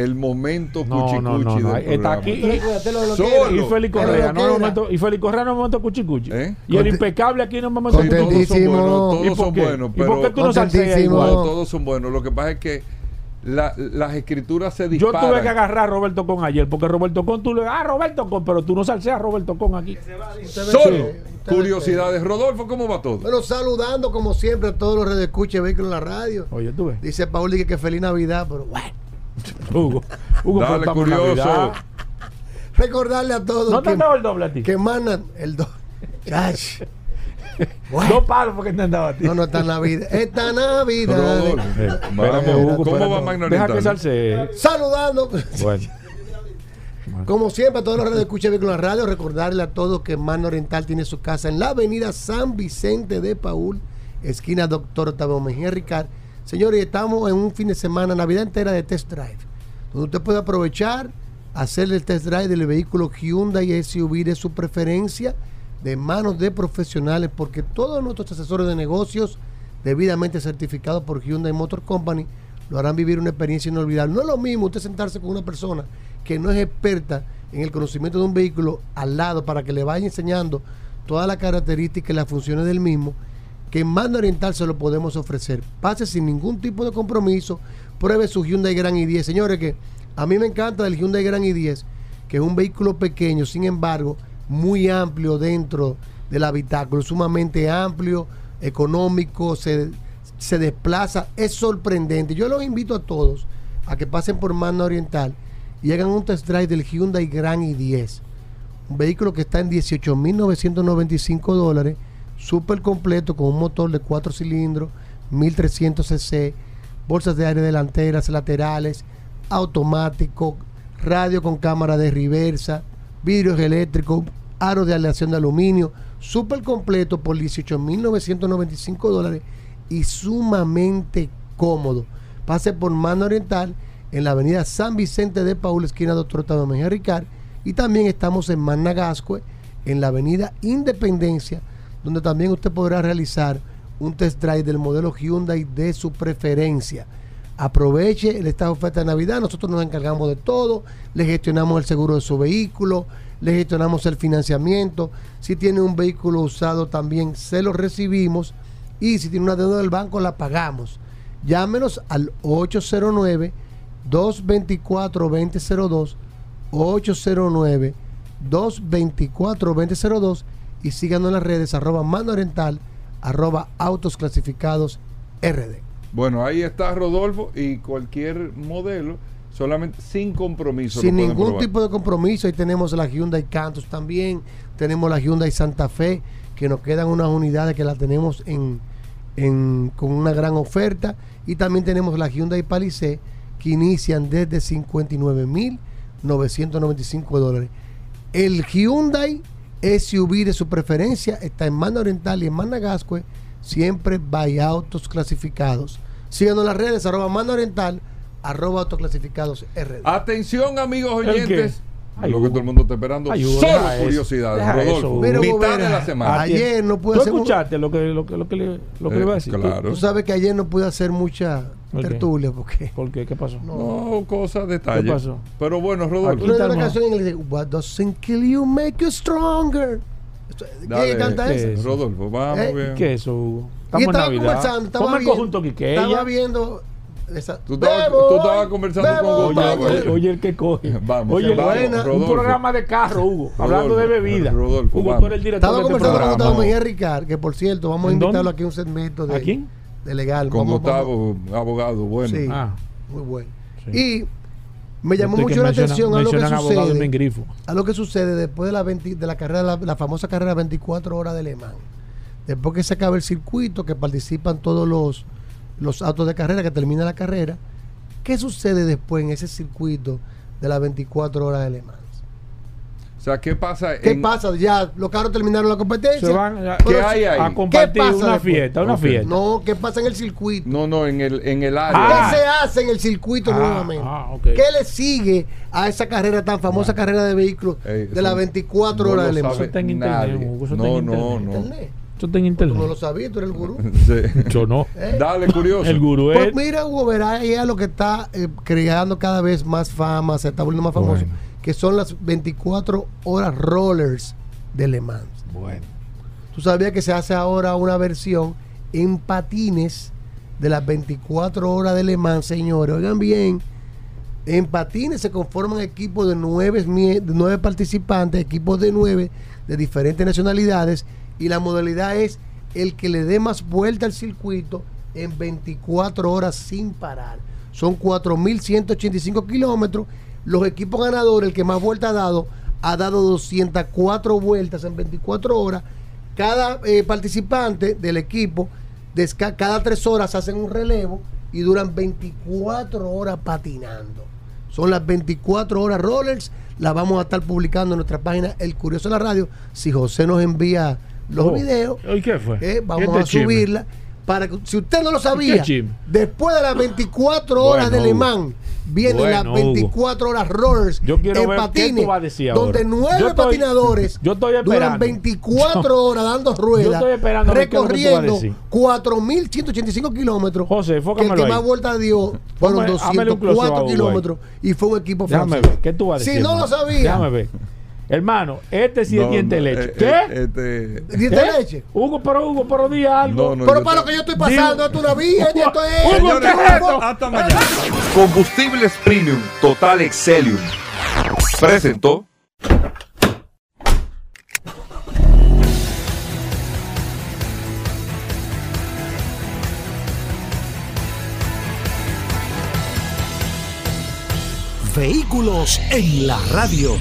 El momento No, cuchi no, no, cuchi no. del Está aquí y, Solo. y Félix Correa, no, momento, y Félix Correa no momento cuchi cuchi. ¿Eh? Y el impecable aquí no momento Sí, todos son buenos, todos ¿Y por son buenos, ¿Y por pero qué tú no salseas No, igual? todos son buenos. Lo que pasa es que la- las escrituras se Yo disparan. tuve que agarrar a Roberto Con ayer, porque Roberto Con, tú le ah, Roberto Con, pero tú no salseas a Roberto Con aquí. Solo. Curiosidades. Rodolfo, ¿cómo va todo? Bueno, saludando como siempre a todos los redescuches vehículos en la radio. Oye, tú ves. Dice Paul que feliz Navidad, pero bueno. Hugo, Hugo, Dale, curioso. Navidad. Recordarle a todos ¿No te que, han dado el doble a ti? que mandan el doble. Cash. Dos palos porque te han dado a ti. No, no está Navidad. Esta Navidad. Rodolfo. Espérate, Vamos, Hugo, ¿Cómo espérate. va Magna Deja que salse. Saludando. Bueno. Como siempre, a todos los redes de Escucha en la Radio, recordarle a todos que Mano Oriental tiene su casa en la avenida San Vicente de Paul, esquina Doctor Octavio Mejía Ricard. Señores, estamos en un fin de semana, Navidad entera de test drive, donde usted puede aprovechar, hacer el test drive del vehículo Hyundai SUV de su preferencia, de manos de profesionales, porque todos nuestros asesores de negocios, debidamente certificados por Hyundai Motor Company, lo harán vivir una experiencia inolvidable. No es lo mismo usted sentarse con una persona que no es experta en el conocimiento de un vehículo al lado para que le vaya enseñando todas las características y las funciones del mismo, que en Manda Oriental se lo podemos ofrecer. Pase sin ningún tipo de compromiso, pruebe su Hyundai Grand i10. Señores, que a mí me encanta el Hyundai Grand i10, que es un vehículo pequeño, sin embargo, muy amplio dentro del habitáculo, sumamente amplio, económico, se, se desplaza, es sorprendente. Yo los invito a todos a que pasen por Manda Oriental y hagan un test drive del Hyundai Grand i10. Un vehículo que está en 18.995 dólares, súper completo con un motor de 4 cilindros, 1300 cc, bolsas de aire delanteras, laterales, automático, radio con cámara de reversa, vidrios eléctricos, aros de aleación de aluminio, súper completo por 18.995 dólares y sumamente cómodo. Pase por Mano Oriental en la avenida San Vicente de Paul, esquina Doctor Octavio Mejía Ricard. Y también estamos en Managascue, en la avenida Independencia, donde también usted podrá realizar un test drive del modelo Hyundai de su preferencia. Aproveche esta oferta de Navidad, nosotros nos encargamos de todo, le gestionamos el seguro de su vehículo, le gestionamos el financiamiento, si tiene un vehículo usado también se lo recibimos y si tiene una deuda del banco la pagamos. Llámenos al 809 224 2002 809 224 2002 y síganos en las redes arroba mano oriental arroba autos clasificados RD. Bueno, ahí está Rodolfo y cualquier modelo, solamente sin compromiso. Sin ningún probar. tipo de compromiso. Ahí tenemos la Hyundai Cantus también. Tenemos la Hyundai Santa Fe, que nos quedan unas unidades que la tenemos en, en- con una gran oferta. Y también tenemos la Hyundai Palisade, que inician desde 59.995 dólares. El Hyundai SUV de su preferencia está en Manda Oriental y en Managascue, siempre by autos clasificados. Síganos en las redes, arroba Manda Oriental, arroba autoclasificados RD. Atención, amigos ¿El oyentes. Qué? Ay, lo que todo el mundo está esperando. Ay, Hugo, Solo curiosidades. Deja Rodolfo, eso, mitad Gobera, de la semana. Ayer no pude ¿Tú hacer escuchaste lo que, lo que, lo que le, lo que Eh, le iba a decir? claro. Tú sabes que ayer no pude hacer mucha ¿Por qué? tertulia porque ¿Por qué? ¿Qué pasó? No, cosas, detalles. ¿Qué pasó? Pero bueno, Rodolfo. Tú lees una canción en inglés, What doesn't kill you make you stronger. Dale, ¿Quién canta ¿qué eso? es? Rodolfo, vamos ¿Eh? bien. ¿Qué es eso, Hugo? Y Estamos en estaba Navidad. conversando, estaba el viendo, conjunto Quiqueya. estaba viendo esa- Tú estabas, Bebo, tú estabas conversando bebo, con Gustavo. Oye, oye, el que coge. Vamos, Oye, vamos, buena, un programa de carro, Hugo. hablando de bebida. Rodolfo, Hugo, vamos. tú eres el director Estaba este conversando con. Gustavo Mejía Ricard, que por cierto, vamos a ¿En invitarlo dónde? aquí a un segmento de, ¿A quién? de legal. Con Vamos- Gustavo, abogado, bueno. Sí. Ah, Muy bueno. Sí. Y me llamó Estoy mucho la menciona- atención a lo que sucede. A lo que sucede después de la, 20 de la carrera, la, la famosa carrera 24 horas de Le Mans. Después que se acaba el circuito, que participan todos los, los autos de carrera, que termina la carrera. ¿Qué sucede después en ese circuito de las 24 horas de Le Mans? O sea, ¿qué pasa? ¿Qué en- pasa? Ya los carros terminaron la competencia. Se van a- ¿Qué hay ahí? a compartir pasa una después? fiesta, una fiesta. No, ¿qué pasa en el circuito? No, no, en el, en el ¿Qué área. se hace en el circuito Ah, nuevamente? ah. ¿Qué le sigue a esa carrera tan famosa carrera de vehículos Ey, de las eso 24 no horas de Le Mans? sabe Eso está eso está No, en internet. Tú no lo sabías, tú eres el gurú. Sí. Yo no. ¿Eh? Dale, curioso. El gurú Pues es. mira, Hugo Verá, ella lo que está eh, creando cada vez más fama, se está volviendo más famoso, Bueno. que son las 24 horas rollers de Le Mans. Bueno. Tú sabías que se hace ahora una versión en patines de las 24 horas de Le Mans, señores. Oigan bien, en patines se conforman equipos de nueve, de nueve participantes, equipos de nueve de diferentes nacionalidades, y la modalidad es el que le dé más vuelta al circuito en 24 horas sin parar. Son 4.185 kilómetros. Los equipos ganadores, el que más vueltas ha dado, ha dado 204 vueltas en 24 horas. Cada eh, participante del equipo, cada tres horas hacen un relevo y duran 24 horas patinando. Son las 24 horas rollers. Las vamos a estar publicando en nuestra página El Curioso de la Radio. Si José nos envía los Oh. videos, ¿Y qué fue? eh, vamos Este a subirla. Para que, si usted no lo ¿Qué sabía, después de las 24 horas Bueno, de Le Hugo. Mans, vienen Bueno, las Hugo. 24 horas rollers Yo quiero en ver qué patines, a decir donde nueve Yo estoy- patinadores yo estoy duran esperando. 24 horas dando ruedas, Yo qué recorriendo decir. 4.185 kilómetros. José, que enfócamelo que más vueltas dio fueron Ponme- hámele un close-up a 204 Hugo ahí. kilómetros y fue un equipo Déjame francés. ver. ¿Qué tú vas a Si decir? no lo sabía. Déjame ver. Hermano, este sí es No, diente de no, leche. eh, ¿Qué? eh, este- ¿Diente de leche? Hugo, pero Hugo, pero di algo. No, no, Pero para te- lo que yo estoy pasando, esto es una vía, Hugo, esto es. Hugo, ¿qué es esto? Hasta mañana. Combustibles Premium Total Excelium. Presentó. Vehículos en la radio.